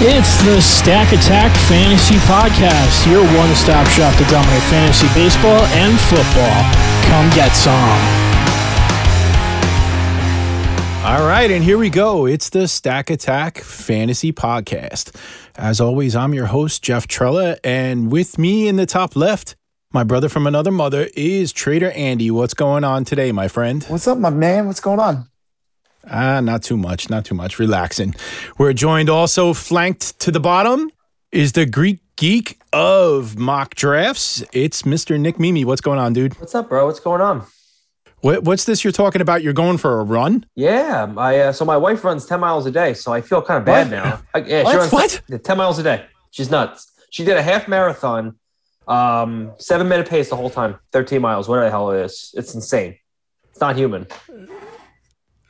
It's the Stack Attack Fantasy Podcast, your one stop shop to dominate fantasy baseball and football. Come get some. All right, and here we go. It's the Stack Attack Fantasy Podcast. As always, I'm your host, Jeff Trella, and with me in the top left, my brother from another mother is Trader Andy. What's going on today, my friend? What's up, my man? What's going on? Ah, not too much, not too much. Relaxing. We're joined also, flanked to the bottom, is the Greek geek of mock drafts. It's Mr. Nick Mimi. What's going on, dude? What's up, bro? What's going on? What, what's this you're talking about? You're going for a run? Yeah, I uh, so my wife runs ten miles a day, so I feel kind of bad What? now. I, yeah, What? she runs What? ten miles a day. She's nuts. She did a half marathon, um, seven minute pace the whole time, thirteen miles, whatever the hell it is. It's insane. It's not human.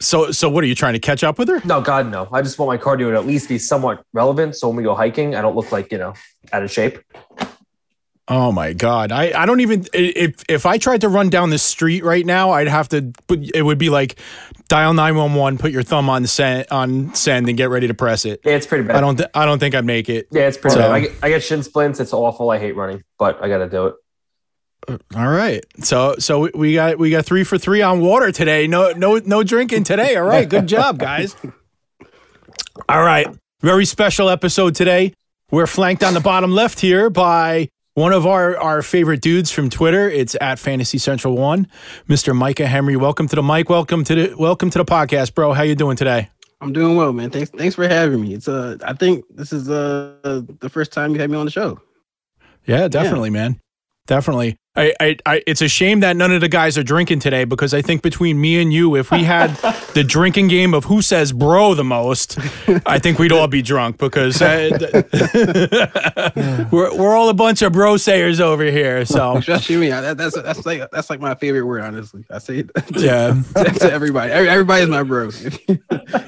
So, so what are you trying to catch up with her? No, God, no. I just want my cardio to at least be somewhat relevant, so when we go hiking, I don't look like you know out of shape. Oh my god! I, I don't even if if I tried to run down the street right now, I'd have to. Put, it would be like dial nine one one, put your thumb on send on send, and get ready to press it. Yeah, it's pretty bad. I don't. Th- I don't think I'd make it. yeah, it's pretty So- bad. I get, I get shin splints. It's awful. I hate running, but I got to do it. All right. So so we- we got we got three for three on water today. No no no drinking today. All right. Good job, guys. All right. Very special episode today. We're flanked on the bottom left here by one of our, our favorite dudes from Twitter. It's at Fantasy Central One, Mr. Micah Henry. Welcome to the mic. Welcome to the welcome to the podcast, bro. How you doing today? I'm doing well, man. Thanks, thanks for having me. It's uh, I think this is uh the first time you had me on the show. Yeah, definitely, man. Definitely. I, I, I, it's a shame that none of the guys are drinking today because I think between me and you, if we had the drinking game of who says bro the most, I think we'd all be drunk because uh, we're, we're all a bunch of bro sayers over here. So, Especially me. That, that's that's like that's like my favorite word, honestly. I say it to, yeah, to everybody. Every, everybody's my bro.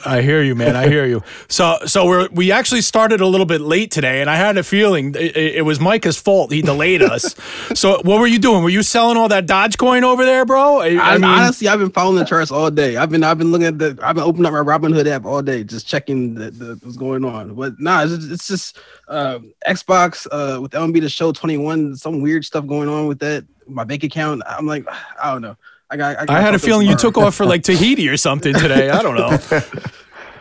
I hear you, man. I hear you. So, so we're, we actually started a little bit late today, and I had a feeling it, it was Micah's fault. He delayed us. So, what were you doing? Were you selling all that Dogecoin over there, bro? I, I, I mean, honestly, I've been following the charts all day. I've been I've been looking at the I've been opening up my Robinhood app all day, just checking the, the, what's going on. But nah, it's just, it's just uh, Xbox uh, with LMB the show 21. Some weird stuff going on with that. My bank account. I'm like, I don't know. I got. I, got I had a something feeling you took off for like Tahiti or something today. I don't know.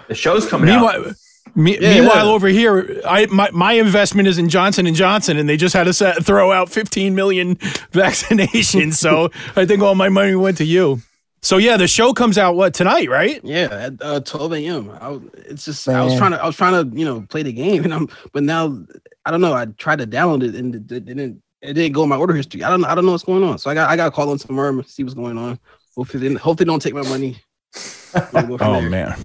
The show's coming out. Meanwhile, me, Yeah, meanwhile yeah. over here, I my, my investment is in Johnson and Johnson, and they just had to set, throw out 15 million vaccinations. so I think all my money went to you. So yeah, the show comes out what tonight, right? Yeah, at uh, 12 a.m. I was, it's just I was trying to I was trying to you know play the game, and I'm but now I don't know. I tried to download it and it, it didn't it didn't go in my order history. I don't I don't know what's going on. So I got I got to call on tomorrow and see what's going on. Hopefully, hopefully don't take my money. We'll Oh there. man.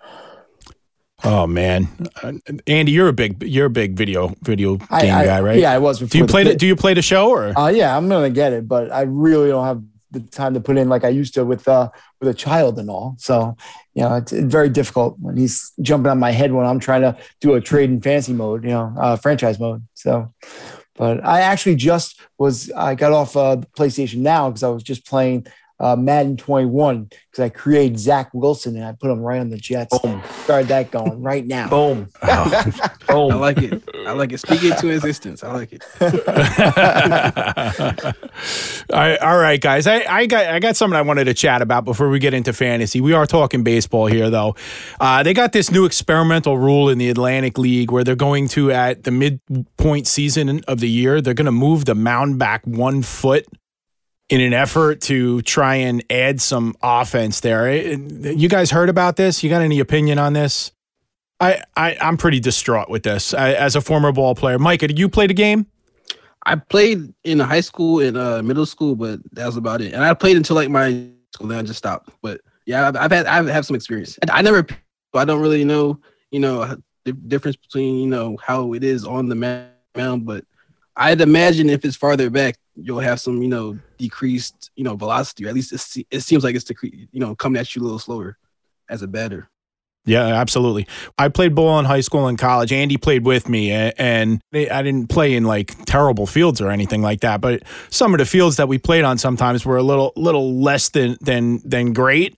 Oh man, uh, Andy, you're a big you're a big video video game I, I- guy, right? Yeah, I was. Do you play the? Do you play the show or? Uh, yeah, I'm gonna get it, but I really don't have the time to put in like I used to with uh with a child and all. So you know, it's, it's very difficult when he's jumping on my head when I'm trying to do a trade in fancy mode, you know, uh, franchise mode. So, but I actually just was I got off uh, PlayStation now because I was just playing. Uh, Madden 21 because I created Zach Wilson and I put him right on the Jets. Boom. Started that going right now. Boom. I Boom. like it. I like it. Speak it to existence. I like it. all, right, all right, guys. I, I got I got something I wanted to chat about before we get into fantasy. We are talking baseball here, though. Uh, they got this new experimental rule in the Atlantic League where they're going to at the midpoint season of the year they're going to move the mound back one foot in an effort to try and add some offense there. You guys heard about this? You got any opinion on this? I, I I'm pretty distraught with this I, as a former ball player. Micah, did you play the game? I played in high school and uh, middle school, but that was about it. And I played until like my school, then I just stopped. But yeah, I've, I've had I have some experience. I, I never, I don't really know, you know, the difference between you know how it is on the mound. But I'd imagine if it's farther back, you'll have some, you know, decreased, you know, velocity. Or at least it, seems like it's decre- you know, coming at you a little slower as a batter. Yeah, absolutely. I played ball in high school and college. Andy played with me, and they- I didn't play in like terrible fields or anything like that. But some of the fields that we played on sometimes were a little little less than than than great.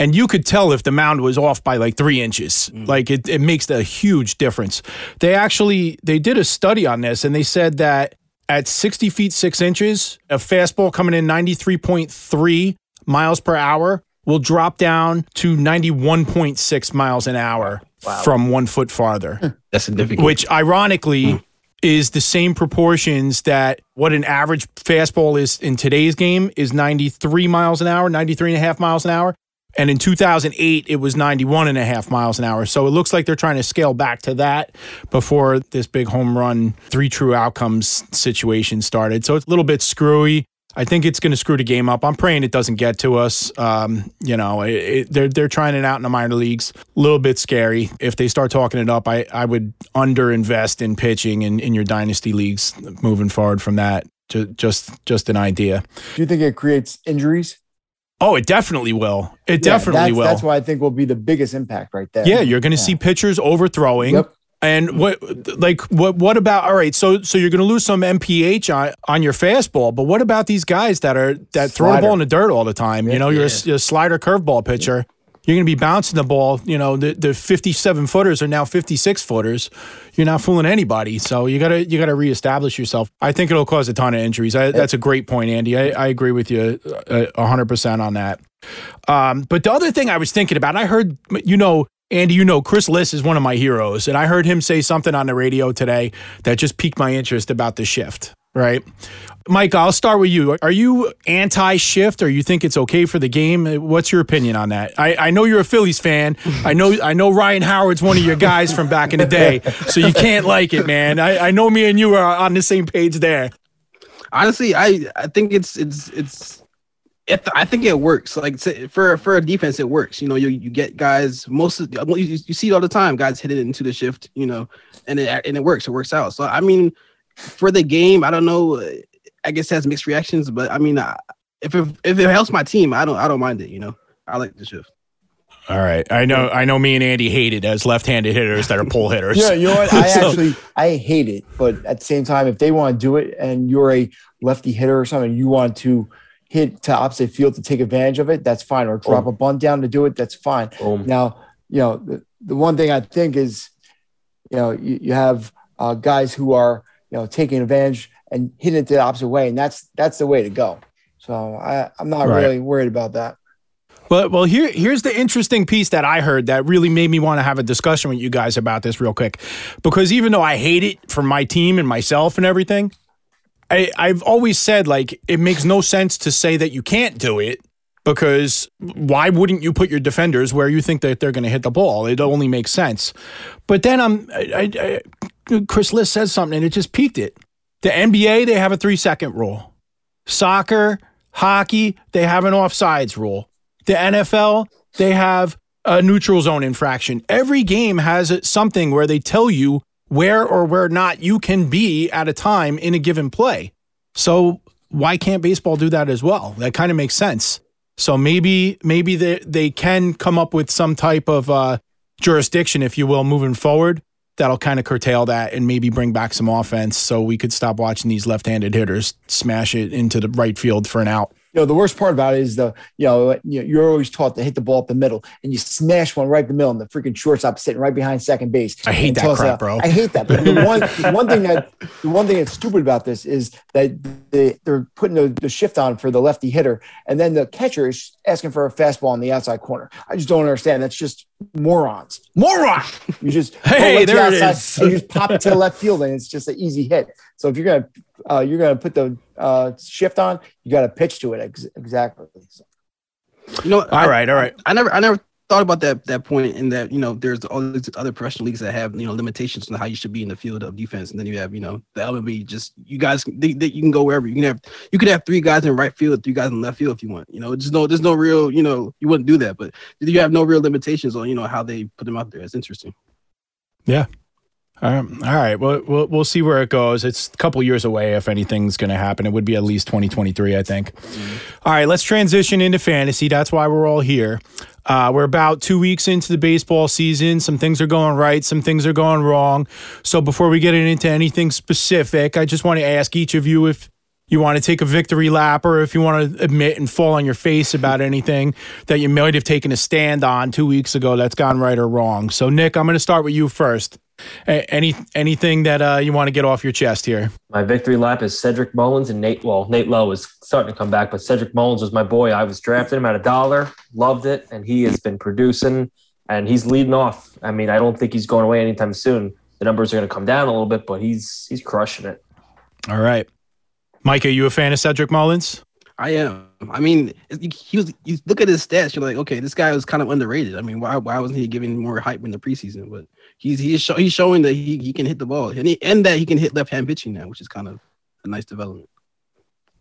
And you could tell if the mound was off by like three inches. Mm. Like it, it makes a huge difference. They actually they did a study on this, and they said that at 60 feet six inches, a fastball coming in 93.3 miles per hour will drop down to 91.6 miles an hour from one foot farther That's significant. which ironically hmm. is the same proportions that what an average fastball is in today's game is 93 miles an hour, 93 and a half miles an hour. And in 2008, it was 91 and a half miles an hour. So it looks like they're trying to scale back to that before this big home run, three true outcomes situation started. So it's a little bit screwy. I think it's going to screw the game up. I'm praying it doesn't get to us. Um, you know, it, it, they're they're trying it out in the minor leagues. A little bit scary. If they start talking it up, I, I would underinvest in pitching in, in your dynasty leagues moving forward from that. Just just just an idea. Do you think it creates injuries? Oh, it definitely will. It Yeah, definitely that's, will. That's why I think will be the biggest impact right there. yeah, you're going to see pitchers overthrowing. Yep. And what, like, what, what about? All right, so, so you're going to lose some MPH on, on your fastball, but what about these guys that are that throw the ball in the dirt all the time? You know, you're a s- a, slider curveball pitcher. You're going to be bouncing the ball. You know, the, the 57 footers are now 56 footers. You're not fooling anybody. So you gotta you gotta reestablish yourself. I think it'll cause a ton of injuries. I, that's a great point, Andy. I, I agree with you uh, a hundred percent on that. Um, but the other thing I was thinking about, I heard, you know, Andy, you know, Chris Liss is one of my heroes, and I heard him say something on the radio today that just piqued my interest about the shift. Right, Mike, I'll start with you. Are you anti-shift, or you think it's okay for the game? What's your opinion on that? I, I know you're a Phillies fan. I know I know Ryan Howard's one of your guys from back in the day, so you can't like it, man. I, I know me and you are on the same page there. honestly, I I think it's it's it's. It, I think it works. Like for for a defense, it works. You know, you, you get guys most of you, you see it all the time. Guys hit it into the shift. You know, and it and it works. It works out. So I mean, for the game, I don't know. I guess it has mixed reactions, but I mean, I, if it, if it helps my team, I don't I don't mind it. You know, I like the shift. All right, I know I know me and Andy hate it as left-handed hitters that are pull hitters. Yeah, you know what? I So- actually I hate it, but at the same time, if they want to do it and you're a lefty hitter or something, you want to hit to opposite field to take advantage of it, that's fine. Or drop a bunt down to do it, that's fine. Boom. Now, you know, the, the one thing I think is, you know, you, you have uh, guys who are, you know, taking advantage and hitting it the opposite way, and that's that's the way to go. So I, I'm not Right. really worried about that. Well, well, here here's the interesting piece that I heard that really made me want to have a discussion with you guys about this real quick, because even though I hate it for my team and myself and everything, I I've always said like it makes no sense to say that you can't do it because why wouldn't you put your defenders where you think that they're going to hit the ball? It only makes sense. But then I'm I, I, I, Chris Liss says something and it just piqued it. The NBA they have a three second rule. Soccer, hockey, they have an offsides rule. The NFL, they have a neutral zone infraction. Every game has something where they tell you where or where not you can be at a time in a given play. So why can't baseball do that as well? That kind of makes sense. So maybe maybe they they can come up with some type of uh, jurisdiction, if you will, moving forward that'll kind of curtail that and maybe bring back some offense so we could stop watching these left-handed hitters smash it into the right field for an out. You know, the worst part about it is the, you know, you know, you're always taught to hit the ball up the middle and you smash one right in the middle and the freaking shortstop sitting right behind second base. I hate that crap, bro. I hate that. But the one, the one thing that, the one thing that's stupid about this is that they, they're putting the, the shift on for the lefty hitter and then the catcher is asking for a fastball on the outside corner. I just don't understand. That's just morons. Moron. You just Hey, go right to the there it outside is. and you just pop it to the left field and it's just an easy hit. So if you're gonna uh, you're gonna put the uh, shift on, you got to pitch to it ex- exactly. So, You know, All I, right, all right. I never I never thought about that that point in that you know there's all these other professional leagues that have you know limitations on how you should be in the field of defense, and then you have you know the LMB just you guys they, they, you can go wherever you can have you could have three guys in right field, three guys in left field if you want. You know, there's no there's no real you know you wouldn't do that, but you have no real limitations on you know how they put them out there. It's interesting. Yeah, um, all right. Well, we'll we'll see where it goes. It's a couple years away if anything's going to happen. It would be at least 2023, I think. All right, let's transition into fantasy. That's why we're all here. Uh, we're about two weeks into the baseball season. Some things are going right, some things are going wrong. So before we get into anything specific, I just want to ask each of you if you want to take a victory lap, or if you want to admit and fall on your face about anything that you might have taken a stand on two weeks ago that's gone right or wrong. So, Nick, I'm going to start with you first. A- any anything that uh, you want to get off your chest here? My victory lap is Cedric Mullins and Nate. Well, Nate Lowe is starting to come back, but Cedric Mullins was my boy. I was drafting him at a dollar, loved it, and he has been producing and he's leading off. I mean, I don't think he's going away anytime soon. The numbers are going to come down a little bit, but he's he's crushing it. All right, Mike, are you a fan of Cedric Mullins? I am. I mean, he was. You look at his stats. You're like, okay, this guy was kind of underrated. I mean, why why wasn't he giving more hype in the preseason? But he's he's show, he's showing that he, he can hit the ball and he, and that he can hit left hand pitching now, which is kind of a nice development.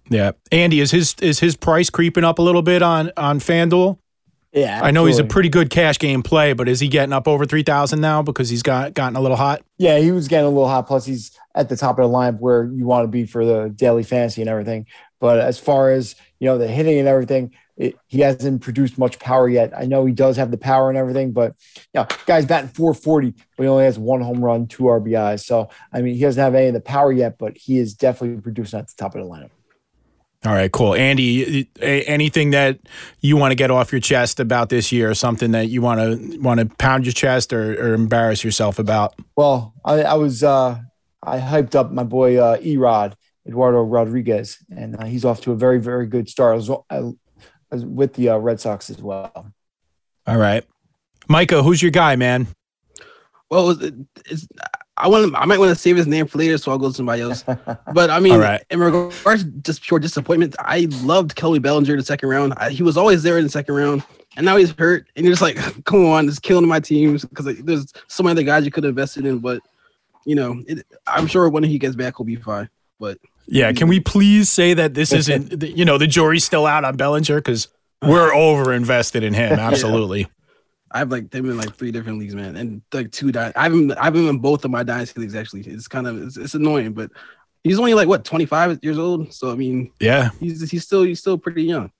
Yeah, Andy, is his is his price creeping up a little bit on on FanDuel? Yeah, I know he's a pretty good cash game play, but is he getting up over three thousand now because he's got gotten a little hot? Yeah, he was getting a little hot. Plus, he's at the top of the lineup where you want to be for the daily fantasy and everything. But as far as you know, the hitting and everything, it, he hasn't produced much power yet. I know he does have the power and everything, but yeah, guy's batting 440, but he only has one home run, two RBIs. So I mean, he doesn't have any of the power yet, but he is definitely producing at the top of the lineup. All right, cool. Andy, anything that you want to get off your chest about this year, or something that you want to want to pound your chest or, or embarrass yourself about? Well, I, I was uh, I hyped up my boy uh, Erod Eduardo Rodriguez, and uh, he's off to a very very good start. I was, I, I was with the uh, Red Sox as well. All right, Micah, who's your guy, man? Well, it's, it's I want I might want to save his name for later, so I'll go to somebody else. But I mean, All right. in regards to just pure disappointment, I loved Kelly Bellinger in the second round. I, he was always there in the second round, and now he's hurt. And you're just like, come on, it's killing my teams because like, there's so many other guys you could have invested in. But you know, it, I'm sure when he gets back, he'll be fine. But Yeah, can we please say that this isn't, you know, the jury's still out on Bellinger because we're over invested in him. Absolutely. I have like them in like three different leagues, man, and like two. Di- I have him. I have been in both of my dynasty leagues. Actually, it's kind of it's, it's annoying, but he's only like what 25 years old. So I mean, Yeah. he's he's still he's still pretty young.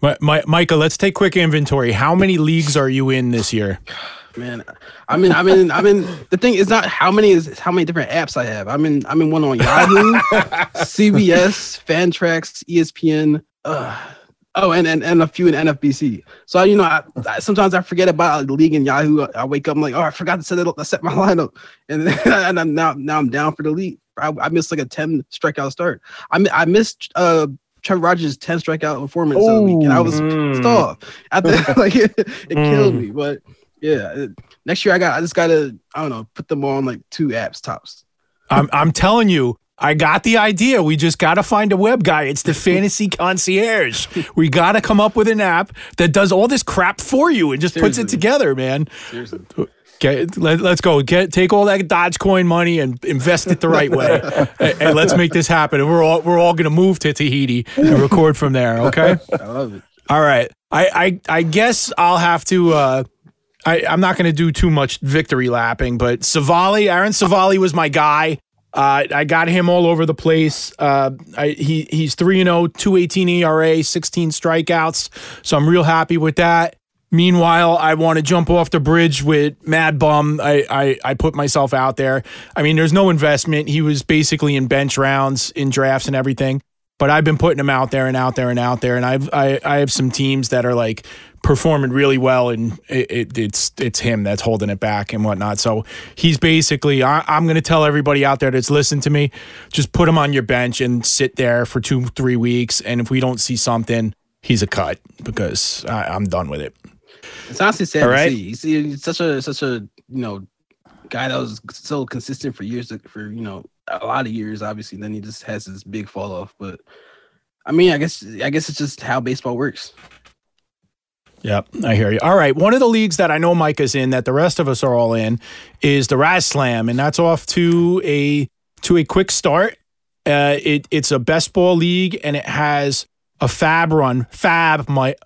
Mi- Mi- Micah, let's take quick inventory. How many leagues are you in this year? Man, I'm in. I'm in. I'm in. The thing is not how many is how many different apps I have. I'm in. I'm in one on Yahoo, CBS, Fantrax, ESPN. Uh, oh, and, and and a few in NFBC. So you know, I, I, sometimes I forget about the league in Yahoo. I wake up, I'm like, oh, I forgot to set it. up- I Set my lineup, and then and I'm now now I'm down for the league. I, I missed like a 10 strikeout start. I I missed uh Trevor Rogers' 10 strikeout performance of the week, and I was Ooh. pissed off. I think like it, it killed me, but yeah. next year I got I just gotta I don't know put them on like two apps tops. I'm, I'm telling you, I got the idea. We just got to find a web guy. It's the fantasy concierge. We got to come up with an app that does all this crap for you and just puts it together, man. Seriously. Get, let, let's go. Get take all that Dogecoin money and invest it the right way, and, and let's make this happen. And we're all we're all gonna move to Tahiti and record from there. Okay. I love it. All right. I I, I guess I'll have to. Uh, I I'm not gonna do too much victory lapping, but Civale, Aaron Civale was my guy. Uh, I got him all over the place. Uh, I, he he's three and 0, 218 ERA, 16 strikeouts. So I'm real happy with that. Meanwhile, I want to jump off the bridge with Mad Bum. I, I I put myself out there. I mean, there's no investment. He was basically in bench rounds, in drafts, and everything. But I've been putting him out there and out there and out there, and I've I, I have some teams that are like performing really well, and it, it, it's it's him that's holding it back and whatnot. So he's basically I, I'm going to tell everybody out there that's listened to me, just put him on your bench and sit there for two three weeks, and if we don't see something, he's a cut because I, I'm done with it. It's honestly sad All to see. You see, he's such a such a you know guy that was so consistent for years for you know a lot of years. Obviously, then he just has this big fall off. But I mean, I guess I guess it's just how baseball works. Yep, I hear you. All right, one of the leagues that I know Mike is in, that the rest of us are all in, is the Raz Slam, and that's off to a to a quick start. Uh, it it's a best ball league, and it has a fab run. Fab, my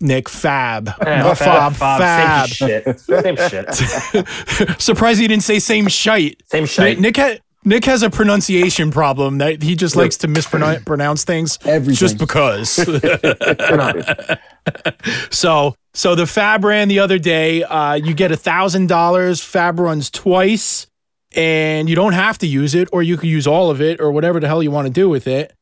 Nick Fab, Eh, not Fob, Bob, Fab. Same shit. Same shit. Surprised he didn't say same shite. Same Nick. Nick, ha- Nick has a pronunciation problem that he just likes to mispronounce things Everything. just because. so so the Fab ran the other day. Uh, you get a thousand dollars. Fab runs twice, and you don't have to use it, or you could use all of it, or whatever the hell you want to do with it.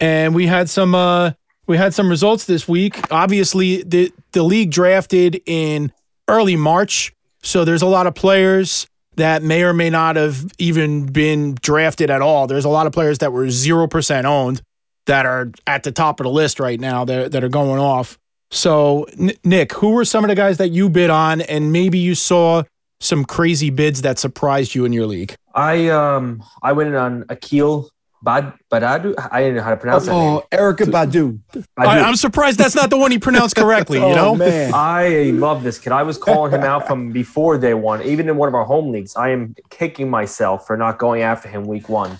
And we had some uh, we had some results this week. Obviously, the the league drafted in early March, so there's a lot of players that may or may not have even been drafted at all. There's a lot of players that were zero percent owned that are at the top of the list right now that that are going off. So, Nick, who were some of the guys that you bid on, and maybe you saw some crazy bids that surprised you in your league? I um I went in on Akil Bad Badadu. I didn't know how to pronounce that name. Oh, Erykah Badu. I, Badu. I'm surprised that's not the one he pronounced correctly. You oh, know, man. I love this kid. I was calling him out from before day one, even in one of our home leagues. I am kicking myself for not going after him week one.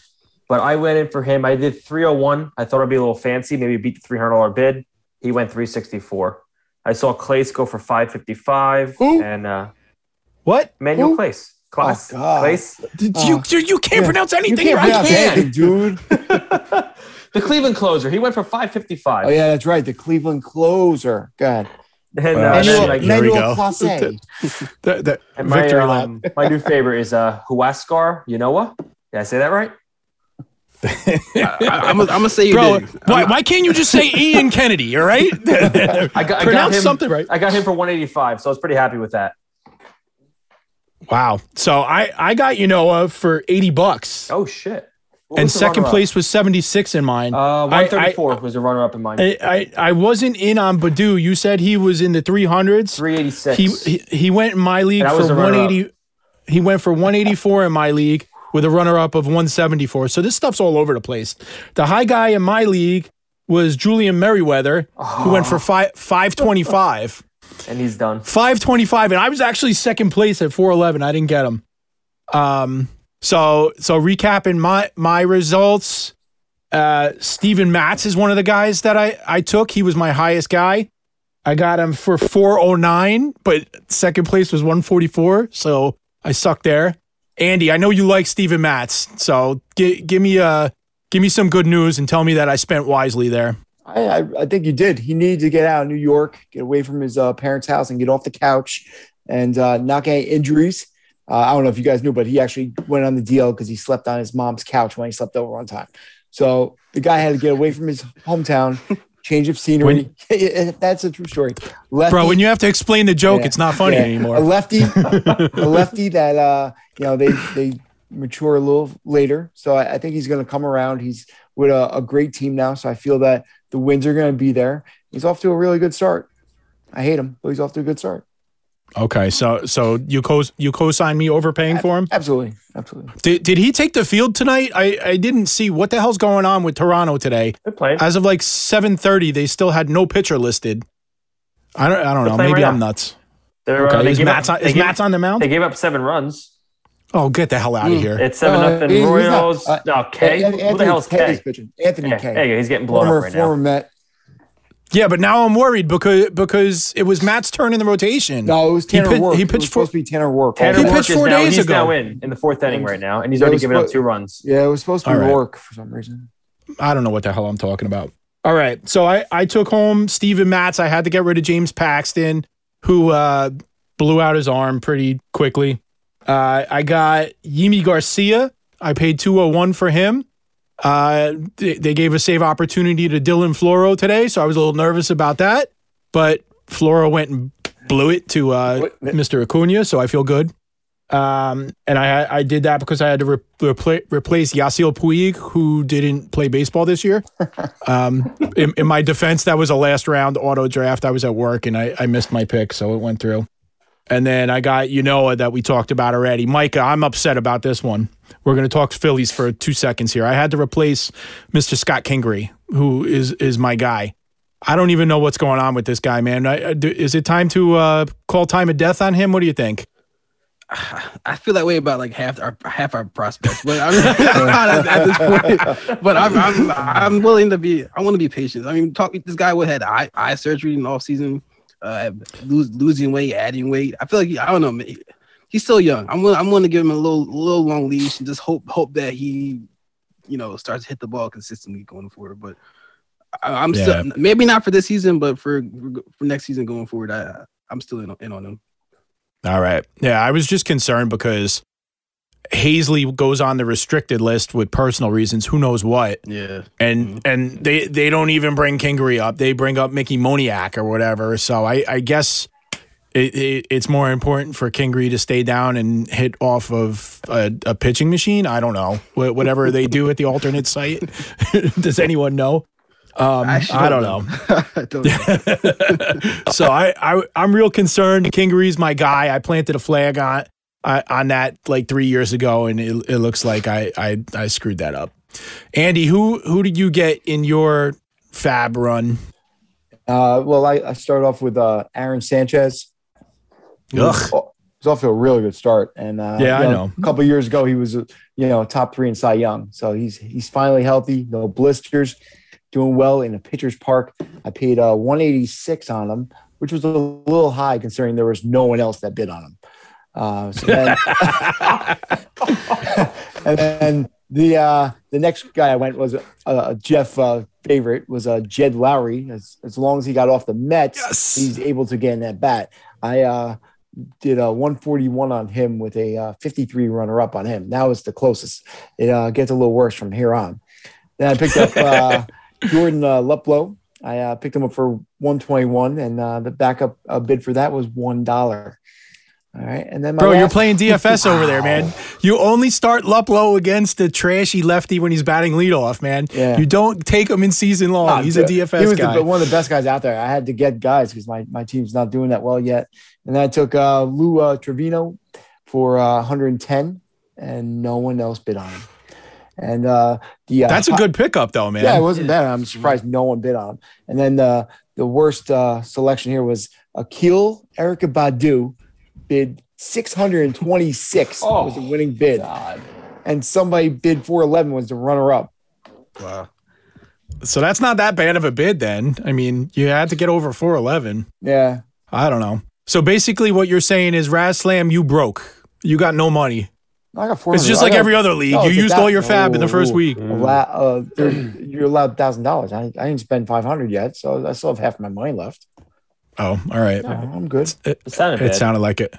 But I went in for him. I did 301. I thought it'd be a little fancy, maybe beat the $300 bid. He went 364. I saw Clase go for 555 Who? and uh, what? Manuel Who? Clase. Clase. Oh, God. Clase. Did Oh. you you you can't Yeah. pronounce You can't right. pronounce can. anything, dude. the Cleveland closer. He went for 555. Oh yeah, that's right. The Cleveland closer. God. And, Well, uh, shit. Manuel, then, like, Manuel go. Clase. The- the and my, victory lap. um, my new favorite is uh, Huascar Yanoa. Did I say that right? I, am gonna say you Bro, did. why, why can't you just say Ian Kennedy? All right, I got, I got him, something right. I got him for 185, so I was pretty happy with that. Wow. So I I got Ynoa for eighty bucks, Oh shit! What and second place was seventy six in mine. Uh, 134 was a runner-up in mine. I, I I wasn't in on Baddoo. You said he was in the three hundreds. 386. He, he he went in my league I for the runner-up. 180. He went for 184 in my league with a runner up of 174. So this stuff's all over the place. The high guy in my league was Julian Merryweather, who went for five 525. and he's done. 525 and I was actually second place at 411. I didn't get him. Um so so recapping my my results uh Steven Matz is one of the guys that I I took. He was my highest guy. I got him for 409, but second place was 144, so I sucked there. Andy, I know you like Steven Matz, so gi- give me uh give me some good news and tell me that I spent wisely there. I, I, think you did. He needed to get out of New York, get away from his uh, parents' house, and get off the couch and uh, not get injuries. Uh, I don't know if you guys knew, but he actually went on the deal because he slept on his mom's couch when he slept over one time. So the guy had to get away from his hometown, change of scenery. When, That's a true story. Lefty, Bro, when you have to explain the joke, Yeah. it's not funny yeah, anymore. A lefty, a lefty that uh, you know they they mature a little later. So I, I think he's going to come around. He's with a, a great team now, so I feel that the wins are going to be there. He's off to a really good start. I hate him, but he's off to a good start. Okay, so so you co you co-sign me overpaying for him? Absolutely, absolutely. Did, did he take the field tonight? I, I didn't see what the hell's going on with Toronto today. They're playing. As of like seven thirty, they still had no pitcher listed. I don't I don't know. Maybe right I'm now. nuts. They're, uh, Okay, they is Matz up, on, is gave- Matz on the mound? They gave up seven runs. Oh, get the hell out of Mm. here! It's seven Uh, nothing he's not- Royals. uh, no, Kay. An- Who the hell's Kay is Kay? pitching. Anthony Yeah, Kay. there you. He's getting blown former up right former now. Met. Yeah, but now I'm worried because because it was Matz's turn in the rotation. No, it was He Tanner pitched- Roark. he It was pitched supposed to be Tanner Roark. Tanner He Roark pitched is four now, days he's ago. now in in the fourth inning right now, and he's That already was given up two runs. Yeah, it was supposed to be All right. Roark for some reason. I don't know what the hell I'm talking about. All right. So I, I took home Steven Matz. I had to get rid of James Paxton, who uh, blew out his arm pretty quickly. Uh, I got Yimi Garcia. I paid 201 for him. Uh, they, they gave a save opportunity to Dylan Floro today, so I was a little nervous about that. But Floro went and blew it to uh, Mr. Acuna, so I feel good. Um, and I I did that because I had to re- repla- replace Yasiel Puig, who didn't play baseball this year. Um, in, in my defense, that was a last round auto draft. I was at work and I, I missed my pick, so it went through. And then I got Ynoa that we talked about already. Micah, I'm upset about this one. We're going to talk Phillies for two seconds here. I had to replace Mr. Scott Kingery, who is is my guy. I don't even know what's going on with this guy, man. I, is it time to uh, call time of death on him? What do you think? I feel that way about like half our half our prospects, but I'm not at, at this point. But I'm, I'm I'm willing to be. I want to be patient. I mean, talk. This guy had eye eye surgery in the off season, uh, lose, losing weight, adding weight. I feel like I don't know. man, He's still young. I'm willing, I'm willing to give him a little little long leash and just hope hope that he, you know, starts to hit the ball consistently going forward. But I, I'm Yeah. still maybe not for this season, but for for next season going forward, I I'm still in, in on him. All right. Yeah, I was just concerned because Haseley goes on the restricted list with personal reasons. Who knows what? Yeah. and and they they don't even bring Kingery up. They bring up Mickey Moniak or whatever. So I I guess it, it, it's more important for Kingery to stay down and hit off of a, a pitching machine. I don't know Wh- whatever they do at the alternate site. Does anyone know? Um, actually I don't know. I don't know. so I, I I'm real concerned. Kingery's my guy. I planted a flag on on that like three years ago, and it, it looks like I, I I screwed that up. Andy, who who did you get in your fab run? Uh, well, I, I started off with uh, Aaron Sanchez. Ugh. he was off to a really good start, and uh, Yeah, you I know. A couple years ago, he was uh, you know top three in Cy Young, so he's he's finally healthy, no blisters, doing well in a pitcher's park. I paid uh, 186 on him, which was a little high considering there was no one else that bid on him. Uh, so then, and then the uh, the next guy I went was uh, Jeff uh, favorite was uh, Jed Lowrie. As as long as he got off the Mets, Yes. he's able to get in that bat. I uh, did a 141 on him with a uh, 53 runner up on him. Now it's the closest. It uh, gets a little worse from here on. Then I picked up uh, Jordan uh, Luplow. I uh, picked him up for 121, and uh, the backup uh, bid for that was one dollar. All right, and then my Bro, you're playing DFS over there, man. You only start Luplow against the trashy lefty when he's batting leadoff, man. Yeah. You don't take him in season long. Nah, he's a the- DFS He was guy. The, one of the best guys out there. I had to get guys because my, my team's not doing that well yet. And then I took uh, Lou uh, Trevino for uh, 110, and no one else bid on him. And uh, the uh, That's a good pickup, though, man. yeah, it wasn't bad. I'm surprised no one bid on him. And then uh, the worst uh, selection here was Akil Erykah Badu bid 626 Oh, was the winning bid, God. and somebody bid 411 was the runner up. Wow. So that's not that bad of a bid, then. I mean, you had to get over 411. Yeah, I don't know. So basically, what you're saying is, Raz Slam, you broke. You got no money. I got 400. It's just like got- every other league. No, you used all your fab in the first week. Allow, uh, you're allowed thousand dollars. I, I didn't spend five hundred yet, so I still have half my money left. Oh, all right. So I'm good. It, It sounded it sounded like it.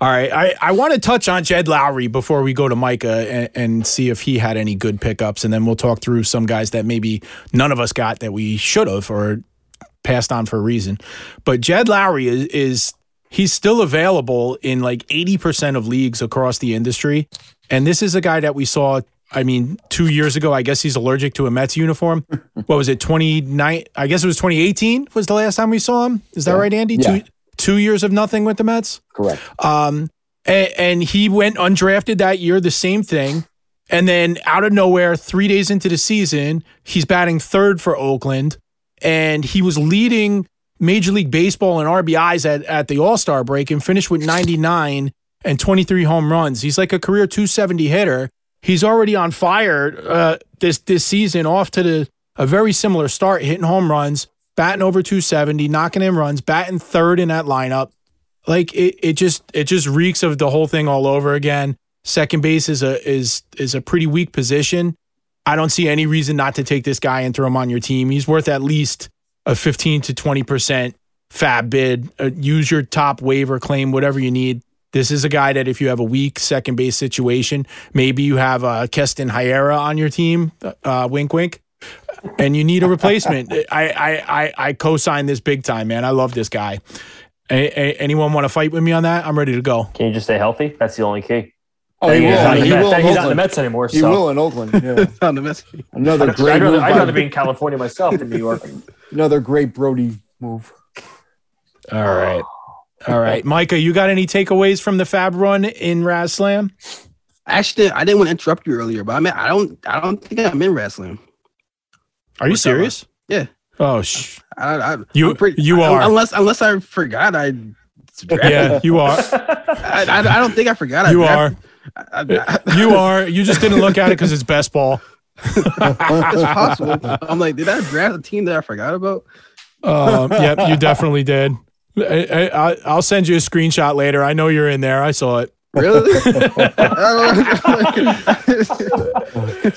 All right. I, I want to touch on Jed Lowrie before we go to Micah and, and see if he had any good pickups. And then we'll talk through some guys that maybe none of us got that we should have or passed on for a reason. But Jed Lowrie is, is he's still available in like 80% of leagues across the industry. And this is a guy that we saw, I mean, two years ago. I guess he's allergic to a Mets uniform. what was it, 29? I guess it was 2018 was the last time we saw him. Is that Yeah. right, Andy? Yeah. Two, two years of nothing with the Mets? Correct. Um, and, and he went undrafted that year, the same thing. And then out of nowhere, three days into the season, he's batting third for Oakland. And he was leading Major League Baseball in RBIs at, at the All Star break and finished with 99 and 23 home runs. He's like a career 270 hitter. He's already on fire uh, this this season, off to the a very similar start, hitting home runs, batting over 270, knocking in runs, batting third in that lineup like it, it just it just reeks of the whole thing all over again. Second base is a is is a pretty weak position. I don't see any reason not to take this guy and throw him on your team. He's worth at least a 15 to 20 percent fab bid. Uh, use your top waiver claim, whatever you need. This is a guy that if you have a weak second base situation, maybe you have uh, Keston Hiura on your team. Uh, wink, wink. And you need a replacement. I, I I I co-sign this big time, man. I love this guy. A- a- anyone want to fight with me on that? I'm ready to go. Can you just stay healthy? That's the only key. Oh, he He's will. not in the He Mets- will. in he's not in the Mets anymore. He so. will in Oakland. Yeah. on the mess. Another I'd great rather, move. I'd by- rather be in California myself than New York. Another great Brodie move. All right. All right. Micah, you got any takeaways from the Fab run in Raz Slam? Actually, I didn't want to interrupt you earlier, but I mean, I don't, I don't think I'm in wrestling. Are you What's serious? Yeah. Oh, sh- I, I, You- pretty- you I- are. unless unless I forgot I. yeah, you are. I, I, don't think I forgot. I You are. drafted- I, I, You are. You just didn't look at it because it's best ball. it's possible. I'm like, did I draft a team that I forgot about? Um, yep, you definitely did. I, I, I'll send you a screenshot later. I know you're in there. I saw it. Really?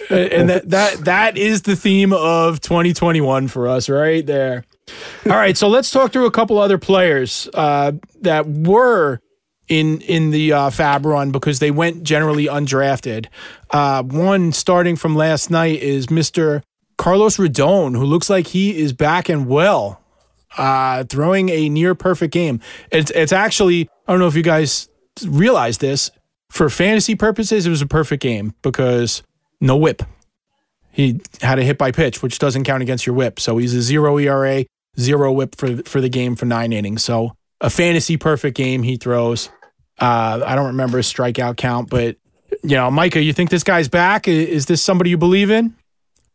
and that that that is the theme of 2021 for us right there all right so let's talk through a couple other players uh, that were in in the uh, Fab run because they went generally undrafted. Uh, one starting from last night is Mr. Carlos Rodon, who looks like he is back and well, uh, throwing a near perfect game. It's it's actually I don't know if you guys realize this for fantasy purposes, it was a perfect game because no whip. He had a hit by pitch, which doesn't count against your whip. So he's a zero ERA, zero whip for for the game for nine innings. So a fantasy perfect game he throws. Uh, I don't remember his strikeout count, but you know, Micah, you think this guy's back? Is this somebody you believe in?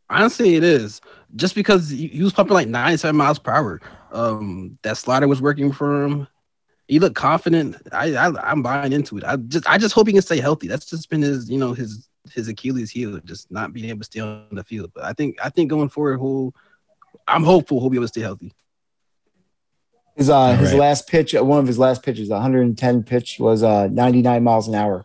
Honestly, it is. Just because he was pumping like 97 miles per hour. Um, that slider was working for him. He looked confident. I, I I'm buying into it. I just I just hope he can stay healthy. That's just been his, you know, his his Achilles heel, just not being able to stay on the field. But I think I think going forward, he'll I'm hopeful he'll be able to stay healthy. His uh, his right. last pitch, uh, one of his last pitches, 110 pitch, was uh, 99 miles an hour.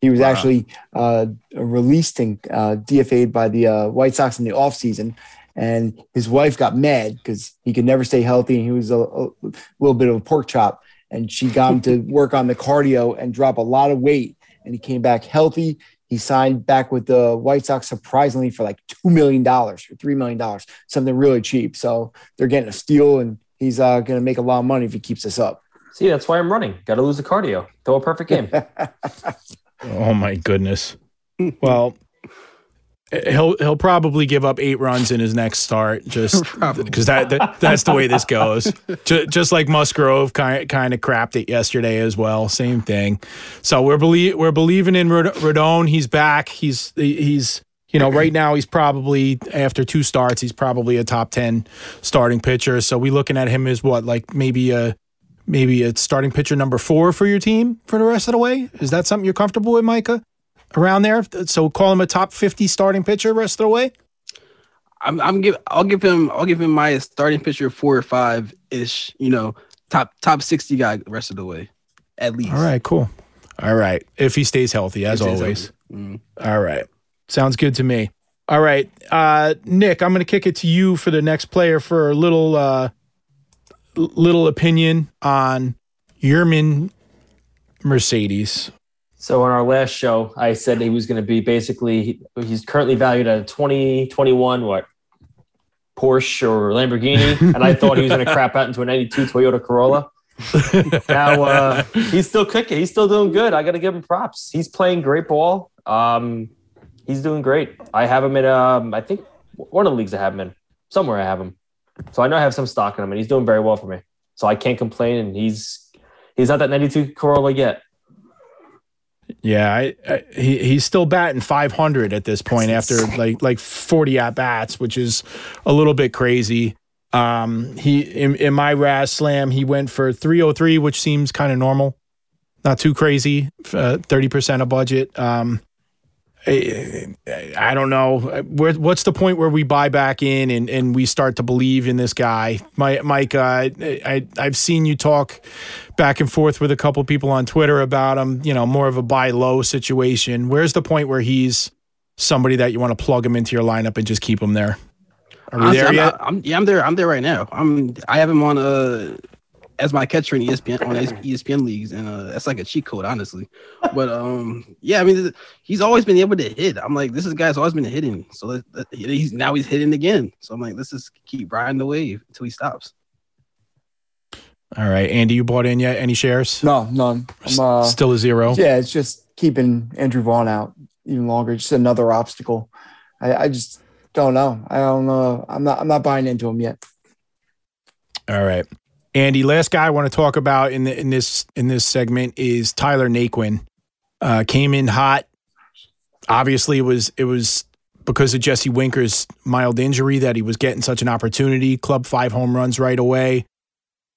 He was wow. actually uh, released and uh, DFA'd by the uh, White Sox in the offseason. And his wife got mad because he could never stay healthy. And he was a, a, little bit of a pork chop. And she got him to work on the cardio and drop a lot of weight. And he came back healthy. He signed back with the White Sox surprisingly for like $2 million or $3 million, something really cheap. So they're getting a steal. And he's uh, going to make a lot of money if he keeps this up. See, that's why I'm running. Got to lose the cardio. Throw a perfect game. oh my goodness. Well, he'll he'll probably give up eight runs in his next start, just because that, that, that's the way this goes. just, just like Musgrove kind kind of crapped it yesterday as well. Same thing. So we're believe we're believing in Rodon. He's back. He's he's you know, right now he's probably after two starts, he's probably a top ten starting pitcher. So we looking at him as what, like maybe a maybe a starting pitcher number four for your team for the rest of the way. Is that something you're comfortable with, Micah? Around there, so call him a top fifty starting pitcher rest of the way. I'm, I'm give I'll give him I'll give him my starting pitcher four or five ish. You know, top top sixty guy rest of the way, at least. All right, cool. All right, if he stays healthy, as always. Mm. All right. Sounds good to me. All right, uh, Nick, I'm going to kick it to you for the next player for a little uh, little opinion on Yermin Mercedes. So on our last show, I said he was going to be basically he's currently valued at a 2021 what Porsche or Lamborghini, and I thought he was going to crap out into a 92 Toyota Corolla. now uh, he's still kicking. He's still doing good. I got to give him props. He's playing great ball. Um, he's doing great. I have him in um, I think one of the leagues I have him in. Somewhere I have him. So I know I have some stock in him and he's doing very well for me. So I can't complain and he's he's not that 92 Corolla yet. Yeah, I, I, he he's still batting 500 at this point after like like 40 at bats, which is a little bit crazy. Um, he in, in my Raz Slam, he went for 303, which seems kind of normal, not too crazy. Uh, 30% of budget. Um, I don't know. what's the point where we buy back in and, and we start to believe in this guy? My, Mike, uh, I, I've seen you talk back and forth with a couple people on Twitter about him, you know, more of a buy low situation. Where's the point where he's somebody that you want to plug him into your lineup and just keep him there? Are we Honestly, there yet? I'm, I'm, yeah, I'm there. I'm there right now. I'm. I have him on uh as my catcher in ESPN on ESPN leagues, and uh, that's like a cheat code, honestly. But um, yeah, I mean, he's always been able to hit. I'm like, this is guy's always been hitting, so he's now he's hitting again. So I'm like, let's just keep riding the wave until he stops. All right, Andy, you bought in yet? Any shares? No, none. I'm, uh, Still a zero. Yeah, it's just keeping Andrew Vaughn out even longer. Just another obstacle. I, I just don't know. I don't know. I'm not. I'm not buying into him yet. All right. Andy, last guy I want to talk about in the, in this in this segment is Tyler Naquin. Uh, came in hot. Obviously, it was it was because of Jesse Winker's mild injury that he was getting such an opportunity. Club five home runs right away.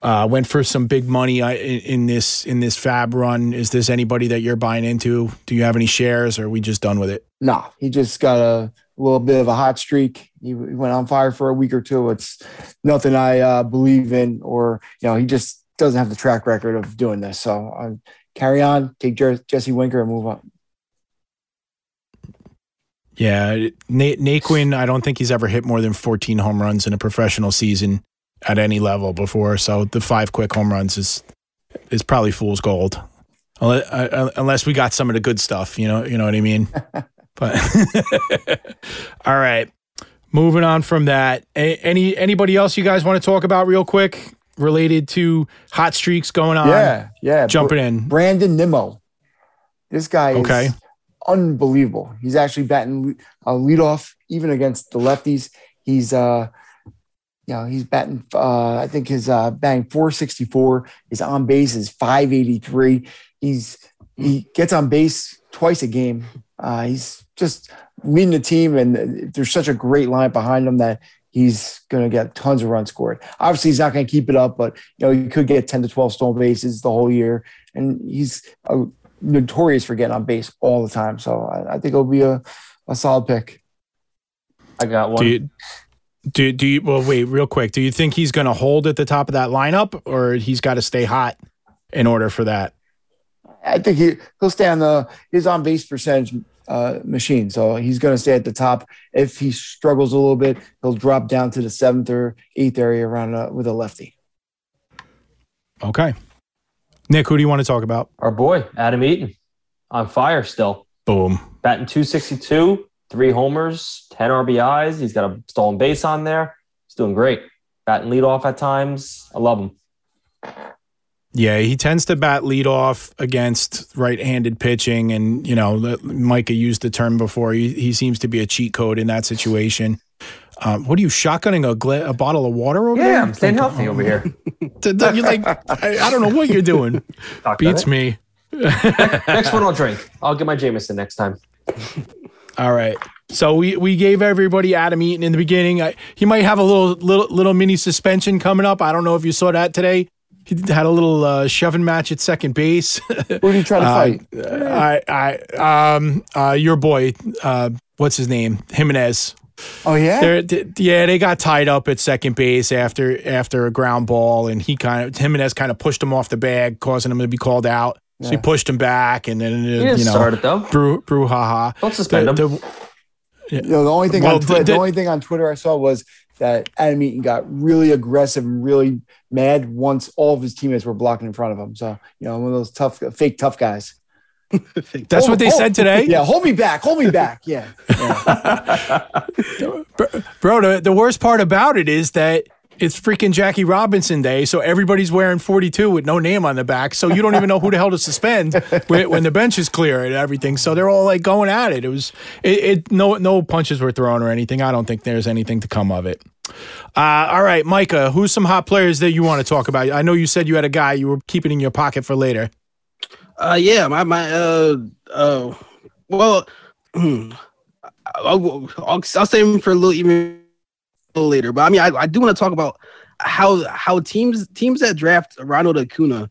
Uh, went for some big money uh, in, in, this in this Fab run. Is this anybody that you're buying into? Do you have any shares, or are we just done with it? No, he just got a little bit of a hot streak. He, went on fire for a week or two. It's nothing I uh, believe in, or you know, he just doesn't have the track record of doing this. So uh, carry on, take Jer- Jesse Winker, and move on. Yeah, Nate Naquin, I don't think he's ever hit more than 14 home runs in a professional season at any level before. So the five quick home runs is is probably fool's gold. Uh, unless we got some of the good stuff, you know, you know what I mean. but all right, moving on from that. A- any anybody else you guys want to talk about real quick related to hot streaks going on? Yeah, yeah. jumping in. Brandon Nimmo. This guy is unbelievable. He's actually batting uh, leadoff even against the lefties. He's uh, you know, he's batting. Uh, I think his uh, batting 464. His on base is 583. He's he gets on base twice a game. Uh, he's just leading the team, and there's such a great line behind him that he's going to get tons of runs scored. Obviously, he's not going to keep it up, but you know, he could get 10 to 12 stolen bases the whole year, and he's uh, notorious for getting on base all the time. So I, I think it'll be a, a solid pick. I got one. Do you, do, do you, well, wait, real quick. Do you think he's going to hold at the top of that lineup or he's got to stay hot in order for that? I think he, he'll stay on the his on base percentage uh, machine. So he's going to stay at the top. If he struggles a little bit, he'll drop down to the seventh or eighth area around uh, with a lefty. Okay. Nick, who do you want to talk about? Our boy, Adam Eaton, on fire still. Boom. Batting 262, three homers, 10 RBIs. He's got a stolen base on there. He's doing great. Batting leadoff at times. I love him. Yeah, he tends to bat leadoff against right-handed pitching, and you know, Micah used the term before. He, he seems to be a cheat code in that situation. Um, what are you shotgunning a, gla- a bottle of water over there? Yeah, I'm staying healthy over here. You're like, I, I don't know what you're doing. Talk Beats me. Next one I'll drink. I'll get my Jameson next time. All right. So we, we gave everybody Adam Eaton in the beginning. I, he might have a little little little mini suspension coming up. I don't know if you saw that today. He had a little uh, shoving match at second base. Who do you try to fight? I I um uh your boy uh what's his name Jimenez. Oh yeah, They're, yeah, they got tied up at second base after after a ground ball, and he kind of Jimenez kind of pushed him off the bag, causing him to be called out. So he pushed him back, and then uh, He didn't you know start it though. brew brouhaha. Don't suspend The- him. the- You know, the only thing Well, on Twitter, the- the, the- only thing on Twitter I saw was that Adam Eaton got really aggressive and really mad once all of his teammates were blocking in front of him. So you know, one of those tough, fake tough guys. That's Hold- what they hold- said today. Yeah, hold me back, hold me back. Yeah, yeah. Bro, the, the worst part about it is that it's freaking Jackie Robinson Day, so everybody's wearing 42 with no name on the back, so you don't even know who the hell to suspend when, when the bench is clear and everything. So they're all like going at it. It was it, it no no punches were thrown or anything. I don't think there's anything to come of it. Uh, all right, Micah, who's some hot players that you want to talk about? I know you said you had a guy you were keeping in your pocket for later. Uh, yeah, my my uh uh, well, I'll, I'll, I'll save him for a little even a little later. But I mean, I, I do want to talk about how how teams teams that draft Ronald Acuna.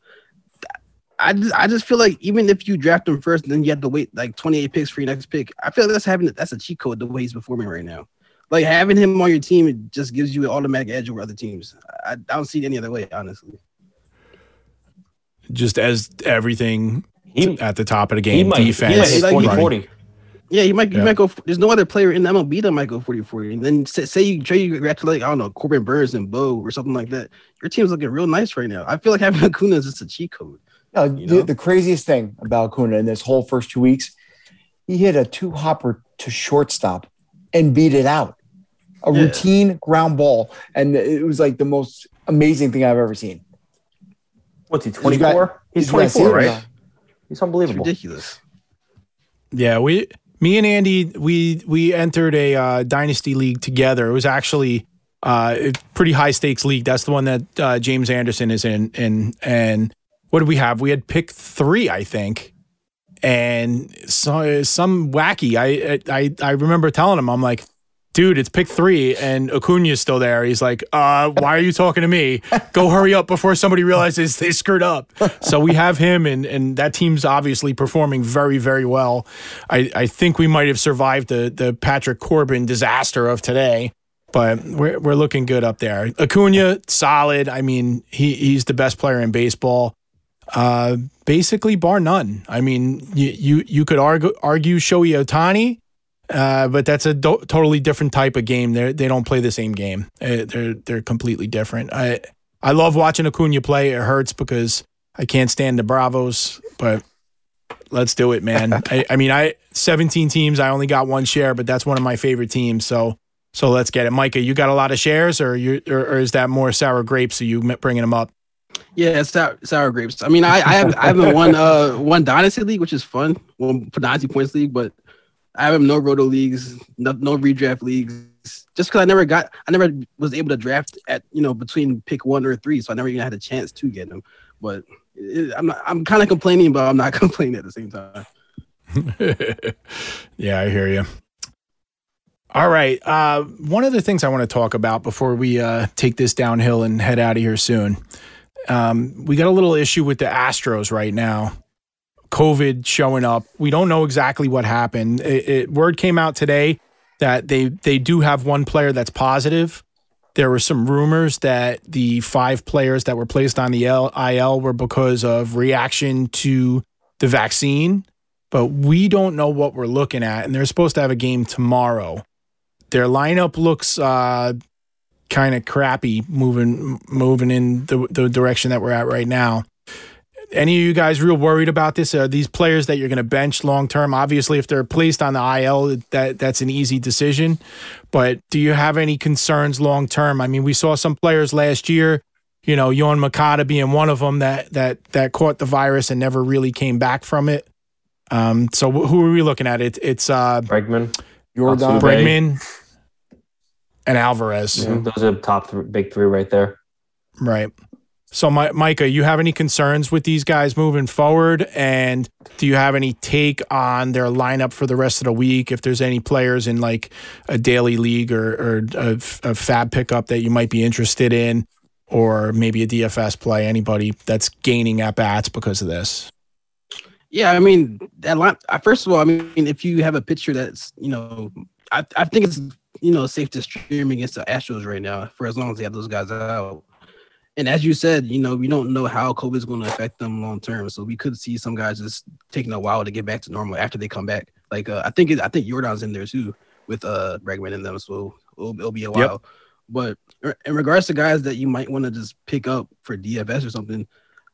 I just, I just feel like even if you draft him first, then you have to wait like 28 picks for your next pick. I feel like that's having that's a cheat code the way he's performing right now. Like having him on your team, it just gives you an automatic edge over other teams. I, I don't see it any other way, honestly. Just as everything He, at the top of the he game, might, he defense, might hit like- 40 40. Yeah, you might. Yeah. Might go. There's no other player in the MLB that might go 40 40. And then say, say you trade you back to like I don't know Corbin Burnes and Bo or something like that. Your team's looking real nice right now. I feel like having Acuna is just a cheat code. No, You know? the, the craziest thing about Acuna in this whole first two weeks, he hit a two hopper to shortstop and beat it out. A Yeah. routine ground ball, and it was like the most amazing thing I've ever seen. What's he, Did you guys- 24? He's did you guys see 24, right? not? He's It's unbelievable. ridiculous. Yeah, we, me and Andy, we we entered a uh, dynasty league together. It was actually uh, a pretty high stakes league. That's the one that uh, James Anderson is in. And and what did we have? We had pick three, I think, and so some wacky. I I I remember telling him, I'm like. Dude, it's pick three, and Acuna's still there. He's like, uh, why are you talking to me? Go hurry up before somebody realizes they screwed up. So we have him, and and that team's obviously performing very, very well. I, I think we might have survived the the Patrick Corbin disaster of today, but we're we're looking good up there. Acuna, solid. I mean, he he's the best player in baseball, uh, basically bar none. I mean, you you you could argue argue Shohei Ohtani. Uh, but that's a do- totally different type of game. They they don't play the same game. Uh, they're they're completely different. I I love watching Acuna play. It hurts because I can't stand the Bravos, but Let's do it, man. I, I mean, I 17 teams. I only got one share, but that's one of my favorite teams. So, so let's get it, Micah. You got a lot of shares, or you, or, or is that more sour grapes? Are you bringing them up? Yeah, it's sour, sour grapes. I mean, I I, have, I haven't won uh one dynasty league, which is fun. One dynasty points league, but I have no roto leagues, no, no redraft leagues. Just because I never got, I never was able to draft at you know between pick one or three, so I never even had a chance to get them. But it, I'm not, I'm kind of complaining, but I'm not complaining at the same time. yeah, I hear you. All right. Uh, one of the things I want to talk about before we uh, take this downhill and head out of here soon. Um, we got a little issue with the Astros right now. COVID showing up. We don't know exactly what happened. It, it, word came out today that they they do have one player that's positive. There were some rumors that the five players that were placed on the IL were because of reaction to the vaccine, but we don't know what we're looking at. And they're supposed to have a game tomorrow. Their lineup looks uh, kind of crappy moving moving in the, the direction that we're at right now any of you guys real worried about this? Are these players that you're going to bench long term? Obviously, if they're placed on the IL, that that's an easy decision. But do you have any concerns long term? I mean, we saw some players last year. You know, Yoan Moncada being one of them that that that caught the virus and never really came back from it. Um, so who are we looking at? It, it's uh, Bregman, Yordan, Bregman, and Alvarez. Yeah, those are the top three, big three right there. Right. So, My, Micah, you have any concerns with these guys moving forward? And do you have any take on their lineup for the rest of the week? If there's any players in like a daily league or, or a, a FAAB pickup that you might be interested in, or maybe a DFS play, anybody that's gaining at bats because of this? Yeah, I mean, that line, first of all, I mean, if you have a pitcher that's, you know, I, I think it's, you know, safe to stream against the Astros right now for as long as they have those guys out and as you said, you know, we don't know how COVID is going to affect them long term. So we could see some guys just taking a while to get back to normal after they come back. Like uh, I think it, I think Yordan's in there too with uh Bregman in them, so it'll, it'll be a while. Yep. But in regards to guys that you might want to just pick up for DFS or something,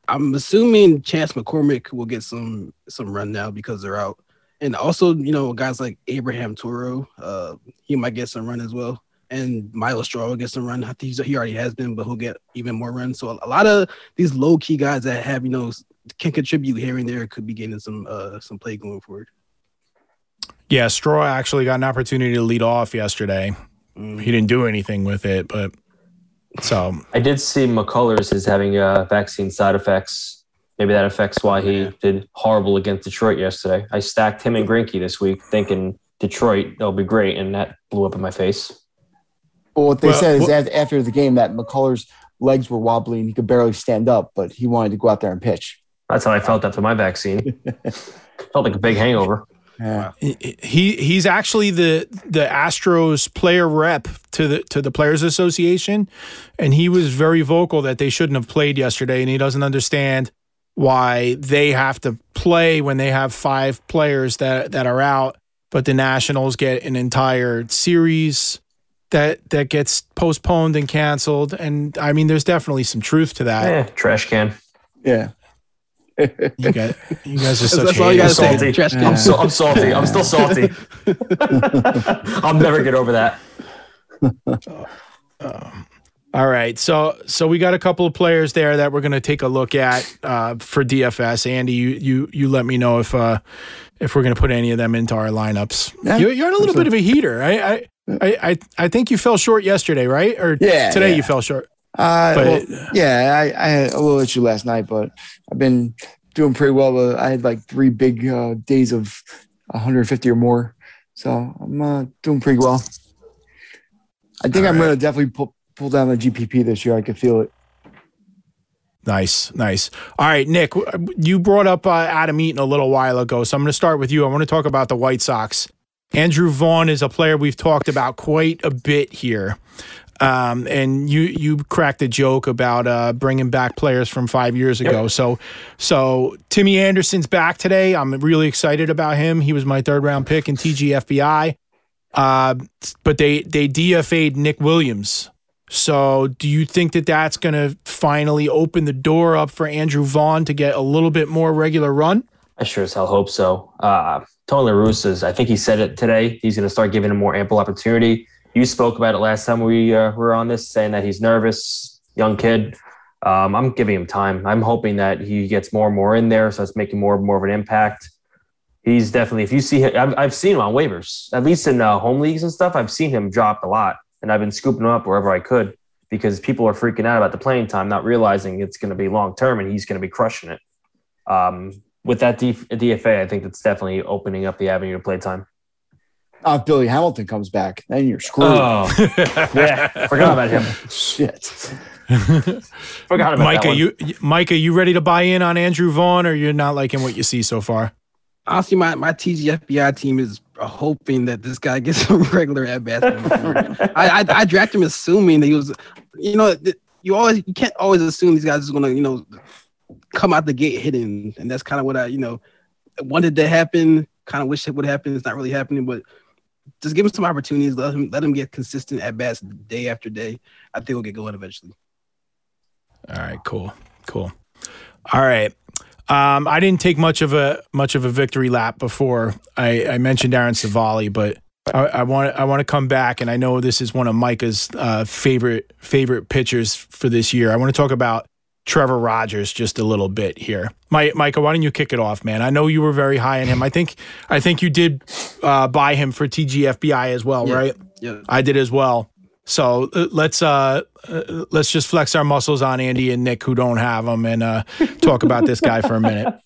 I'm assuming Chas McCormick will get some some run now because they're out, and also you know guys like Abraham Toro, uh, he might get some run as well and Myles Straw will get some run. I think he already has been, but he'll get even more runs. So a lot of these low key guys that have you know can contribute here and there could be getting some uh some play going forward. Yeah, Straw actually got an opportunity to lead off yesterday. Mm. He didn't do anything with it, but so I did see McCullers is having uh, vaccine side effects. Maybe that affects why he did horrible against Detroit yesterday. I stacked him and Greinke this week, thinking Detroit they'll be great, and that blew up in my face. Well, what they well, said is well, after the game that McCullers' legs were wobbly and he could barely stand up, but he wanted to go out there and pitch. That's how I felt after my vaccine. felt like a big hangover. Yeah. He he's actually the the Astros player rep to the to the Players Association, and he was very vocal that they shouldn't have played yesterday, and he doesn't understand why they have to play when they have five players that that are out, but the Nationals get an entire series that that gets postponed and canceled. And I mean, there's definitely some truth to that. Yeah, trash can. Yeah. you, guys, you guys are such That's all you gotta salty. Say, trash can. I'm, so, I'm salty. I'm still salty. I'll never get over that. Um, all right, so so we got a couple of players there that we're going to take a look at uh, for DFS. Andy, you you you let me know if uh, if we're going to put any of them into our lineups. Yeah, you're, you're in a little bit of a heater. I, I I, I, I think you fell short yesterday, right? Or yeah, today yeah. you fell short. Uh, but, well, yeah, I, I had a little issue last night, but I've been doing pretty well. I had like three big uh, days of 150 or more, so I'm uh, doing pretty well. I think All I'm right. going to definitely pull, pull down the GPP this year. I can feel it. Nice, nice. All right, Nick, you brought up uh, Adam Eaton a little while ago, so I'm going to start with you. I want to talk about the White Sox. Andrew Vaughn is a player we've talked about quite a bit here. Um, and you you cracked a joke about uh, bringing back players from five years ago. Yep. So so Timmy Anderson's back today. I'm really excited about him. He was my third round pick in TGFBI. Uh, but they they DFA'd Nick Williams. So do you think that that's going to finally open the door up for Andrew Vaughn to get a little bit more regular run? I sure as hell hope so. Uh, Tony La Russa, I think he said it today. He's going to start giving him more ample opportunity. You spoke about it last time we uh, were on this, saying that he's nervous, young kid. Um, I'm giving him time. I'm hoping that he gets more and more in there, so it's making more and more of an impact. He's definitely, if you see him, I've, I've seen him on waivers, at least in uh, home leagues and stuff. I've seen him dropped a lot, and I've been scooping him up wherever I could because people are freaking out about the playing time, not realizing it's going to be long term and he's going to be crushing it. Um, with that DFA, I think that's definitely opening up the avenue to play time. Oh, if Billy Hamilton comes back, then you're screwed. Oh, yeah, forgot about him. Shit. Forgot about Micah, that one. you Micah, you ready to buy in on Andrew Vaughn, or you're not liking what you see so far? Honestly, my, my TGFBI team is hoping that this guy gets some regular at bats. I, I I drafted him assuming that he was, you know, you always you can't always assume these guys are gonna you know come out the gate hitting, and that's kind of what I you know wanted to happen. Kind of wish it would happen. It's not really happening, but just give him some opportunities. Let him let him get consistent at bats day after day. I think we'll get going eventually. All right, cool, cool. All right. Um, I didn't take much of a much of a victory lap before I, I mentioned Aaron Civale, but I, I want I want to come back, and I know this is one of Micah's uh, favorite favorite pitchers for this year. I want to talk about Trevor Rogers just a little bit here. My, Micah, why don't you kick it off, man? I know you were very high on him. I think I think you did uh, buy him for TGFBI as well, Yeah. right? Yeah. I did as well. So uh, let's uh, uh, let's just flex our muscles on Andy and Nick who don't have them and uh, talk about this guy for a minute.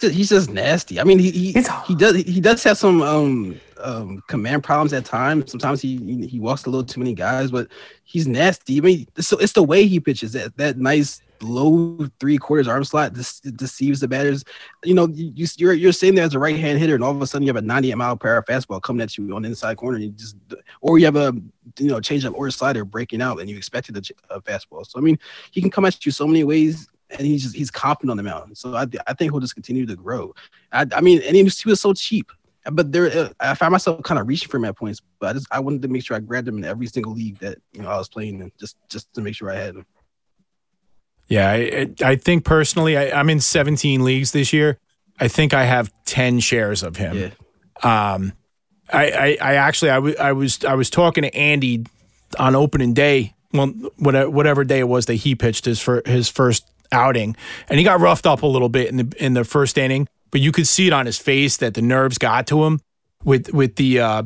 He's just nasty. I mean, he he, he does he does have some um um command problems at times. Sometimes he he- walks a little too many guys, but he's nasty. I mean, so it's the way he pitches that that nice low three quarters arm slot this deceives the batters. You know, you you- you're you're sitting there as a right hand hitter, and all of a sudden you have a 98 mile per hour fastball coming at you on the inside corner, and you just or you have a you know change up or a slider breaking out, and you expected a, a fastball. So I mean, he can come at you so many ways and he's just he's confident on the mountain. So I, I think he'll just continue to grow. I, I mean, and he was, he was so cheap, but there I found myself kind of reaching for him at points. But I just I wanted to make sure I grabbed him in every single league that you know I was playing in, just just to make sure I had him. Yeah, I, I think personally, I, I'm in 17 leagues this year. I think I have 10 shares of him. Yeah. Um, I, I, I actually, I, w- I was, I was talking to Andy on opening day, well, whatever, whatever day it was that he pitched his for his first outing, and he got roughed up a little bit in the in the first inning, but you could see it on his face that the nerves got to him with with the, uh,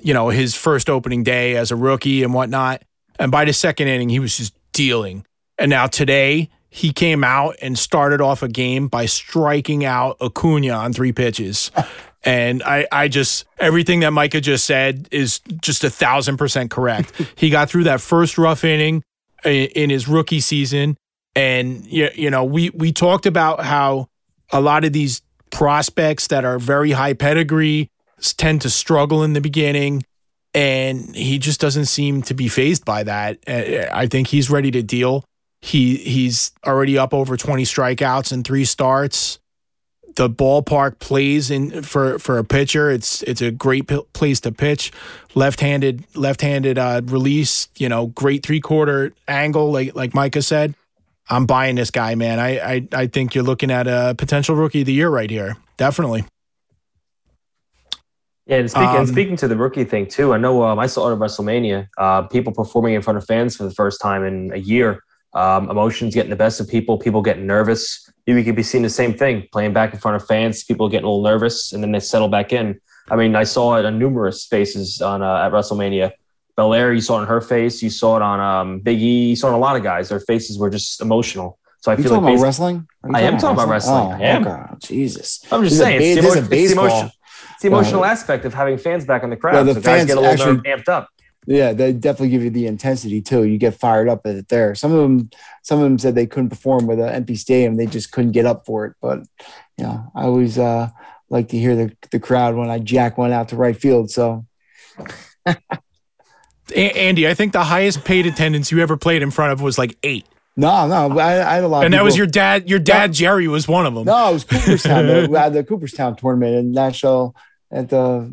you know, his first opening day as a rookie and whatnot. And by the second inning, he was just dealing. And now today, he came out and started off a game by striking out Acuna on three pitches. And I, I just everything that Micah just said is just a thousand percent correct. he got through that first rough inning in, in his rookie season, and you, you know we we talked about how a lot of these prospects that are very high pedigree tend to struggle in the beginning, and he just doesn't seem to be fazed by that. I think he's ready to deal. He he's already up over twenty strikeouts and three starts the ballpark plays in for for a pitcher. It's it's a great place to pitch. Left-handed left-handed uh, release. You know, great three-quarter angle, like like Micah said. I'm buying this guy, man. I I, I think you're looking at a potential rookie of the year right here. Definitely. Yeah, and speaking, Um, and speaking to the rookie thing too, I know um, I saw it at WrestleMania. Uh, people performing in front of fans for the first time in a year. Um, emotions getting the best of people. People getting nervous. You could be seeing the same thing, playing back in front of fans. People getting a little nervous, and then they settle back in. I mean, I saw it on numerous faces on uh, at WrestleMania. Belair, you saw it on her face. You saw it on um, Big E. You saw it on a lot of guys. Their faces were just emotional. So I you feel talking like about wrestling? I am talking about wrestling. Oh, I am. okay. Jesus. I'm just This saying, ba- it's, the emotion, it's, the emotion, it's the emotional Well, aspect of having fans back in the crowd. well, the so guys fans get a little actually- amped up. Yeah, they definitely give you the intensity too. You get fired up at it there. Some of them, some of them said they couldn't perform with an empty stadium. They just couldn't get up for it. But you know, I always uh, like to hear the the crowd when I jack one out to right field. So A- Andy, I think the highest paid attendance you ever played in front of was like eight, no, no, I, I had a lot. of and that was your dad. Your dad Jerry was one of them. No, it was Cooperstown. we had the Cooperstown tournament in national at the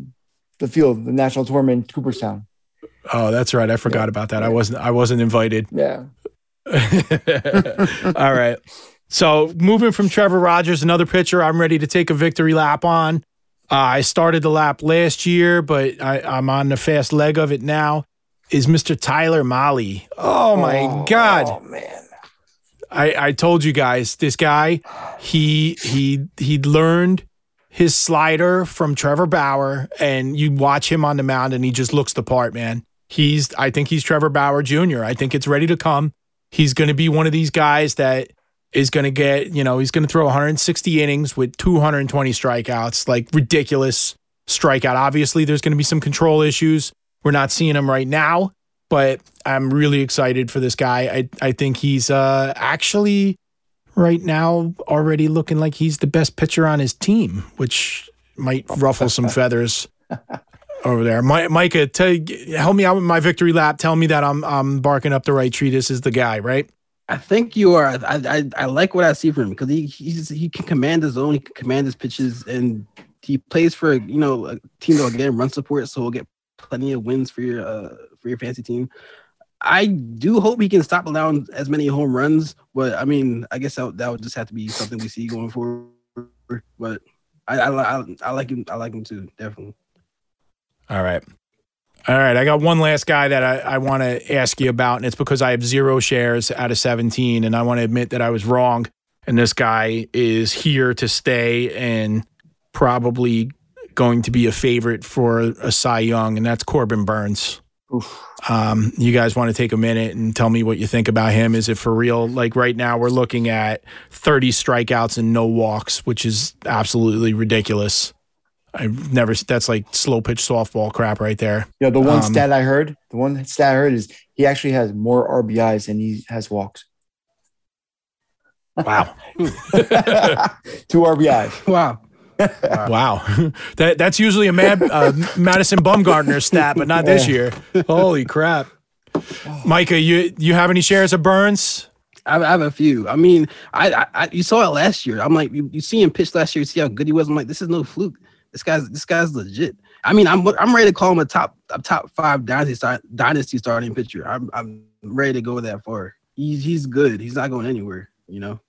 the field, the national tournament in Cooperstown. Oh, that's right. I forgot about that. I wasn't. I wasn't invited. Yeah. All right. So moving from Trevor Rogers, another pitcher I'm ready to take a victory lap on. Uh, I started the lap last year, but I, I'm on the fast leg of it now. Is Mr. Tyler Mahle. Oh my oh, God! Oh man. I, I told you guys this guy he he he learned his slider from Trevor Bauer and you watch him on the mound and he just looks the part man he's I think he's Trevor Bauer Jr. I think it's ready to come he's going to be one of these guys that is going to get you know he's going to throw 160 innings with 220 strikeouts like ridiculous strikeout obviously there's going to be some control issues we're not seeing him right now but I'm really excited for this guy. I I think he's uh, actually right now already looking like he's the best pitcher on his team, which might ruffle some feathers over there. My, Micah, tell, help me out with my victory lap. Tell me that I'm I'm barking up the right tree. This is the guy, right? I think you are. I I, I like what I see from him because he he's, he can command his own. He can command his pitches, and he plays for you know a team that will get him run support, so he'll get plenty of wins for your uh, for your fantasy team. I do hope he can stop allowing as many home runs, but I mean, I guess that, that would just have to be something we see going forward. But I, I, I, I like him. I like him too, definitely. All right. All right. I got one last guy that I, I want to ask you about, and it's because I have zero shares out of 17, and I want to admit that I was wrong. And this guy is here to stay and probably going to be a favorite for a Cy Young, and that's Corbin Burnes. Um, you guys want to take a minute and tell me what you think about him? Is it for real? Like right now, we're looking at 30 strikeouts and no walks, which is absolutely ridiculous. I've never, that's like slow pitch softball crap right there. Yeah, the one Um, stat I heard, the one stat I heard is he actually has more RBIs than he has walks. Wow. Two RBIs. Wow. wow. that That's usually a Mad, uh, Madison Bumgarner stat, but not this year. Holy crap. Micah, you, you have any shares of Burnes? I have, I have a few. I mean, I, I, I you saw it last year. I'm like, you, you see him pitch last year. You see how good he was. I'm like, this is no fluke. This guy's this guy's legit. I mean, I'm I'm ready to call him a top a top five dynasty start, dynasty starting pitcher. I'm I'm ready to go that far. He's he's good. He's not going anywhere. You know.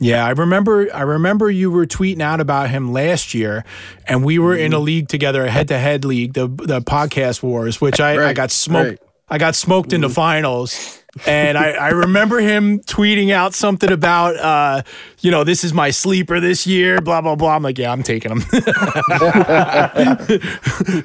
Yeah, I remember. I remember you were tweeting out about him last year, and we were in a mm-hmm. league together, a head-to-head league, the the podcast wars, which I, I got smoked. right. I got smoked in the mm-hmm. finals, and I, I remember him tweeting out something about, uh, you know, this is my sleeper this year, blah blah blah. I'm like, yeah, I'm taking him.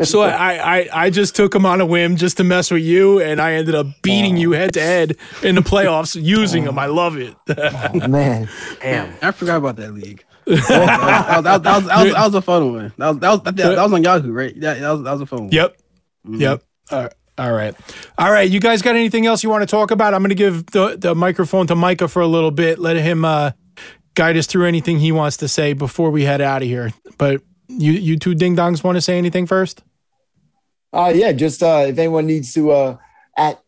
so I, I I just took him on a whim just to mess with you, and I ended up beating you head to head in the playoffs using him. I love it. Oh, man. Damn. I forgot about that league. that, was, that, was, that, was, that, was, that, was, that was a fun one. That was that was, that, that was on Yahoo, right? Yeah, that was that was a fun one. Yep. Yep. All right. All right. All right. You guys got anything else you want to talk about? I'm going to give the, the microphone to Micah for a little bit. Let him uh, guide us through anything he wants to say before we head out of here. But you, you two ding dongs want to say anything first? Uh, yeah, just uh, if anyone needs to uh, at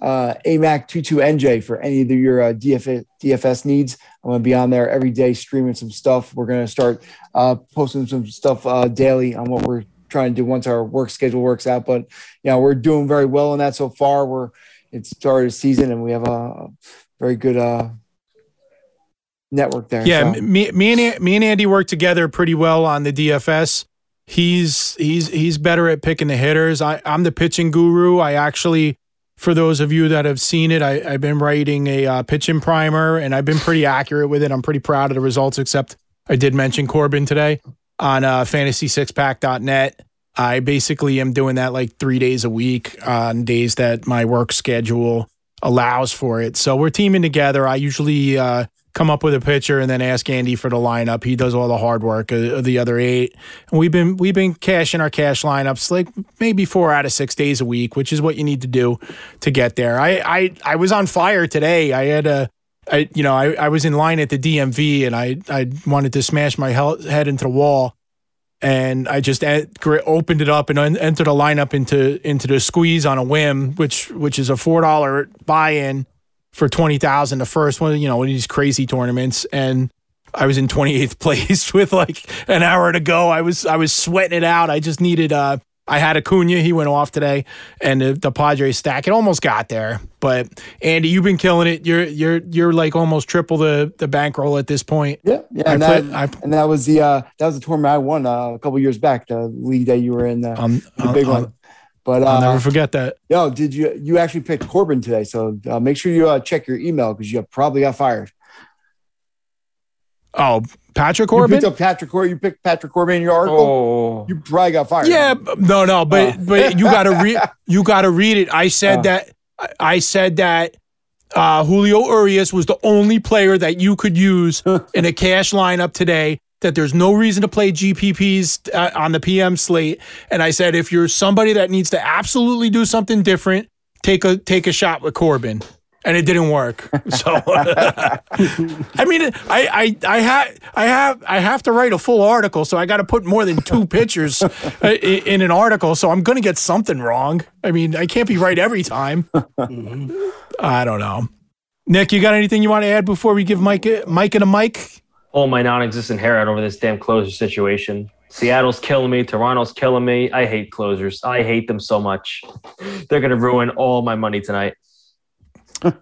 uh, AMAC22NJ for any of your uh, DFS, DFS needs, I'm going to be on there every day streaming some stuff. We're going to start uh, posting some stuff uh, daily on what we're trying to do once our work schedule works out. But, know, we're doing very well in that so far. We're it's started a season and we have a very good uh, network there. Yeah, so. me, me and me and Andy work together pretty well on the DFS. He's he's he's better at picking the hitters. I, I'm the pitching guru. I actually, for those of you that have seen it, I, I've been writing a uh, pitching primer, and I've been pretty accurate with it. I'm pretty proud of the results. Except I did mention Corbin today on uh, FantasySixPack.net. I basically am doing that like three days a week on days that my work schedule allows for it. So we're teaming together. I usually uh, come up with a pitcher and then ask Andy for the lineup. He does all the hard work of, of the other eight. And we've been we've been cashing our cash lineups like maybe four out of six days a week, which is what you need to do to get there. I I, I was on fire today. I had a I you know I, I was in line at the DMV and I I wanted to smash my hel- head into the wall and I just en- opened it up and en- entered a lineup into into the squeeze on a whim, which which is a four dollar buy in for twenty thousand. The first one, you know, one of these crazy tournaments, and I was in twenty eighth place with like an hour to go. I was I was sweating it out. I just needed uh I had Acuna, he went off today, and the, the Padres stack. It almost got there, but Andy, you've been killing it. You're you're you're like almost triple the the bankroll at this point. Yeah, yeah, I and, that, I- and that was the uh, that was the tournament I won uh, a couple years back, the league that you were in, the, Um, the I'll, big I'll- one. But I'll uh, never forget that. yo, did you you actually picked Corbin today? So uh, make sure you uh, check your email because you probably got fired. Oh, Patrick Corbin. You picked up Patrick Corbin. You picked Patrick Corbin in your article. Oh, You probably got fired. Yeah, no, no, but Oh. but you gotta read. You gotta read it. I said Oh. that. I- I said that. Uh, Julio Urias was the only player that you could use in a cash lineup today. That there's no reason to play GPPs uh, on the PM slate. And I said if you're somebody that needs to absolutely do something different, take a take a shot with Corbin. And it didn't work. So I mean, I I I have I have I have to write a full article, so I got to put more than two pictures uh, in an article. So I'm going to get something wrong. I mean, I can't be right every time. I don't know. Nick, you got anything you want to add before we give Mike Mike and a mic? pull my non-existent hair out over this damn closer situation. Seattle's killing me. Toronto's killing me. I hate closers. I hate them so much. They're gonna ruin all my money tonight.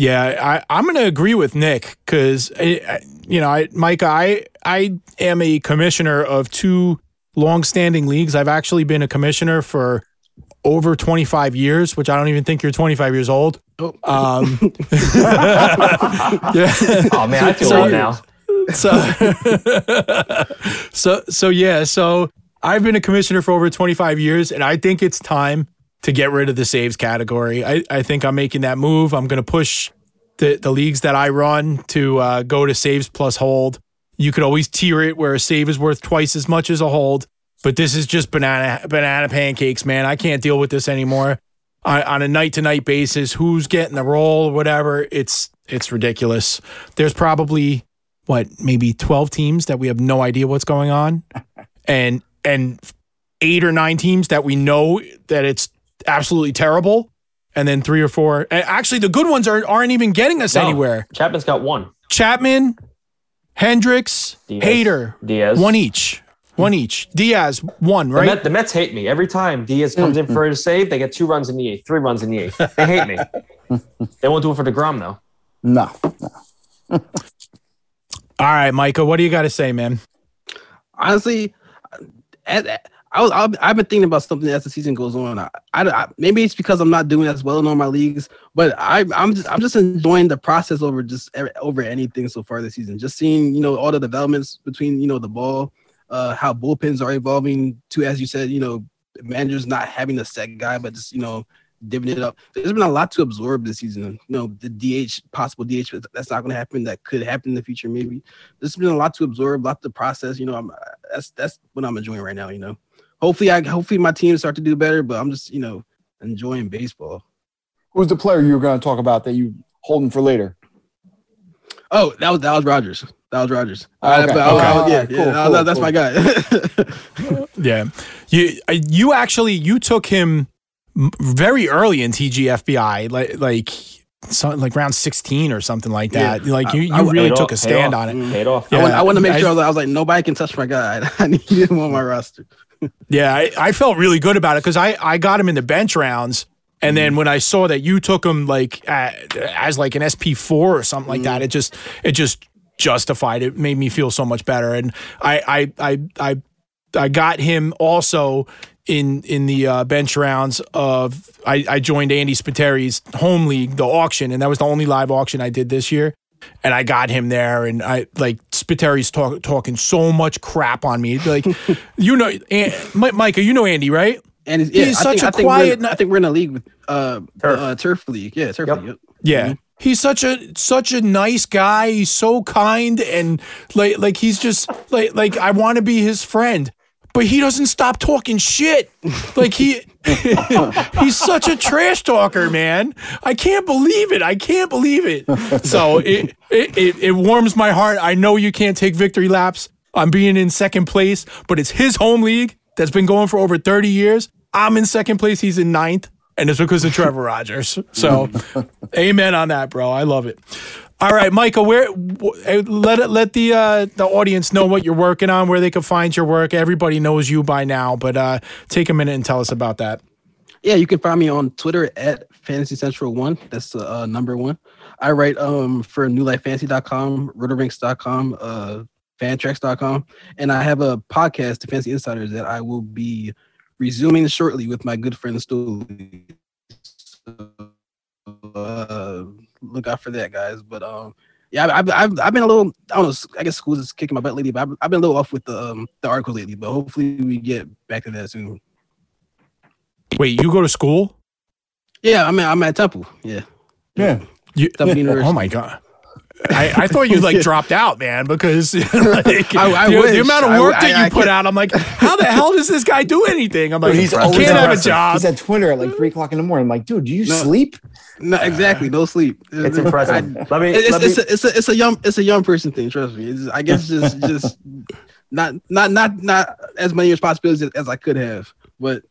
Yeah, I, I'm going to agree with Nick because, you know, I, Mike, I I am a commissioner of two long-standing leagues. I've actually been a commissioner for over 25 years, which I don't even think you're 25 years old. Oh. Um, yeah. Oh man, I feel So- old now. so so so yeah so i've been a commissioner for over 25 years and i think it's time to get rid of the saves category. I, I think i'm making that move. I'm going to push the, the leagues that i run to uh, go to saves plus hold. You could always tier it where a save is worth twice as much as a hold but this is just banana banana pancakes man. I can't deal with this anymore. On, on a night to night basis who's getting the role or whatever it's it's ridiculous. There's probably what maybe 12 teams that we have no idea what's going on and and eight or nine teams that we know that it's absolutely terrible and then three or four actually the good ones are, aren't even getting us No. anywhere Chapman's got one. chapman Hendriks Diaz. hater Diaz. one each one each diaz one The, right Met, the Mets hate me every time Diaz comes in for a save. They get two runs in the eighth, three runs in the eighth. They hate me. they won't do it for Degrom though. No. all right micah what do you got to say man honestly, at, at- I was I've, been thinking about something as the season goes on. I, I, I- maybe it's because I'm not doing as well in all my leagues, but I I'm just I'm just enjoying the process over just over anything so far this season. Just seeing you know all the developments between you know the ball, uh, how bullpens are evolving to as you said you know managers not having a set guy but just you know divvying it up. There's been a lot to absorb this season. You know the DH possible DH that's not going to happen. That could happen in the future maybe. There's been a lot to absorb, a lot to process. You know I'm that's that's what I'm enjoying right now. You know, hopefully I hopefully my team start to do better, but I'm just you know enjoying baseball. Who's the player you were going to talk about that you holding for later? Oh, that was that was Rogers. That was Rogers. Okay. but- Okay. yeah, Alright, yeah, cool, that- cool, that- that's cool. my guy. Yeah, you uh, you actually you took him very early in TGFBI, like like so, like round sixteen or something like that. Like you you I- really took off, a stand off. on it. Paid off. I, want, I want to make sure I was, I was like nobody can touch my guy. I need him on my roster. Yeah, I, I felt really good about it because I I got him in the bench rounds. And then when I saw that you took him like as like an SP four or something like that, it just it just justified it. Made me feel so much better. And I I I I, I got him also in in the uh, bench rounds of I, I joined Andy Spateri's home league, the auction, and that was the only live auction I did this year. And I got him there, and I like Spiteri's talk, talking so much crap on me. Like, you know, An- Mi- Micah, you know Andy, right? And it's, yeah, He's I such think, a I think quiet- We're, I think we're in a league with uh Turf. uh, turf league. Yeah, turf Yep. league. Yep. Yeah. He's such a such a nice guy. He's so kind and like like he's just like like I want to be his friend. But he doesn't stop talking shit. Like he he's such a trash talker, man. I can't believe it. I can't believe it. So it it, it, it warms my heart. I know you can't take victory laps on being in second place, but it's his home league that's been going for over 30 years. I'm in second place, he's in ninth, and it's because of Trevor Rogers. So amen on that, bro. I love it. All right, Michael, where let let the uh, the audience know what you're working on, where they can find your work. Everybody knows you by now, but uh, take a minute and tell us about that. Yeah, you can find me on Twitter at Fantasy Central One. That's uh, number one. I write um for newlifefantasy.com, rotorinks.com, uh fantrax.com, and I have a podcast, The Fantasy Insiders, that I will be resuming shortly with my good friend Stu. Uh, look out for that, guys. But um, yeah, I've, I've, I've been a little, I don't know, I guess school is kicking my butt lately, but I've, I've been a little off with the um the articles lately. But hopefully we get back to that soon. Wait, you go to school? Yeah, I'm at, I'm at Temple. Yeah, Yeah. You, Temple University. oh my god. I, I thought you like dropped out, man, because like, I- I the, the amount of work I- that you I put can't- out, I'm like, how the hell does this guy do anything? I'm like, Dude, he's he can't have a job. He's at Twitter at like three o'clock in the morning. I'm like, dude, do you No. sleep? No, exactly. No sleep. It's I- impressive. Let me. it's, let me a, it's a it's a young it's a young person thing. Trust me. It's, I guess just just not not not not as many responsibilities as, as I could have. But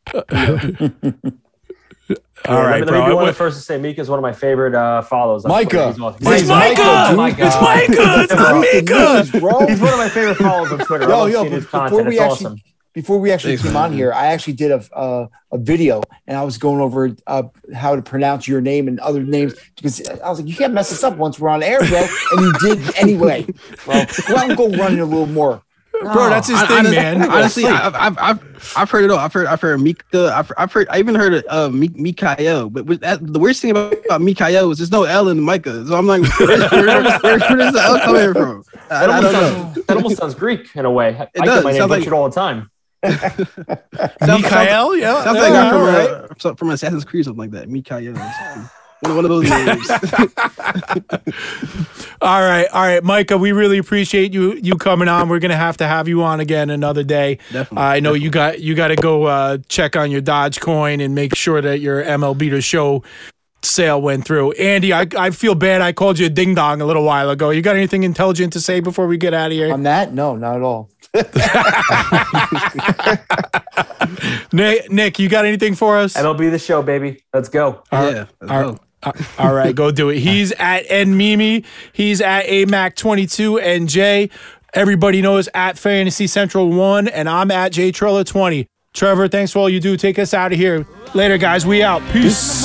All Yeah, right, let me, let me be one of the first to say Mika is one of my favorite uh, follows. Micah. Twitter. He's awesome. It's It's He's- Micah! Micah, Oh my. It's Micah! It's Breaking Micah! bro. He's one of my favorite follows on Twitter. I Yo, love yo, seeing his before we It's actually- awesome. Before we actually Thanks, came man. on here, I actually did a uh, a video and I was going over uh, how to pronounce your name and other names because I was like, you can't mess this up once we're on air, bro. And you did anyway. Well, go out and go run it a little more. Bro, that's his I- thing, honest- man. Honestly, I've, I've I've I've heard it all. I've heard I've heard Mika. I've, I've heard I even heard of uh, Mi- Mikael. But with that, the worst thing about, about Mikael is there's no L in Micah. So I'm like, where, where, where, where, where does the L coming from? I, That I almost, don't know. sounds, that almost sounds Greek in a way. I does. get my name Sounds like- all the time. Sounds- Mikael, yeah. Sounds like yeah, from, all right. uh, from, from Assassin's Creed or something like that. Mikael. Or something. One, one of those names. All right, all right, Micah. We really appreciate you you coming on. We're gonna have to have you on again another day. Definitely, Uh, I know you got you got to go uh, check on your Dogecoin and make sure that your MLB to show sale went through. Andy, I I feel bad. I called you a ding dong a little while ago. You got anything intelligent to say before we get out of here? On that, no, not at all. Nick, Nick, you got anything for us? MLB the show, baby. Let's go. yeah. let's All go. Uh, all right, go do it. He's at N Mimi. He's at AMAC22 and Jay. Everybody knows at Fantasy Central 1, and I'm at J Trello 20. Trevor, thanks for all you do. Take us out of here. Later, guys. We out. Peace.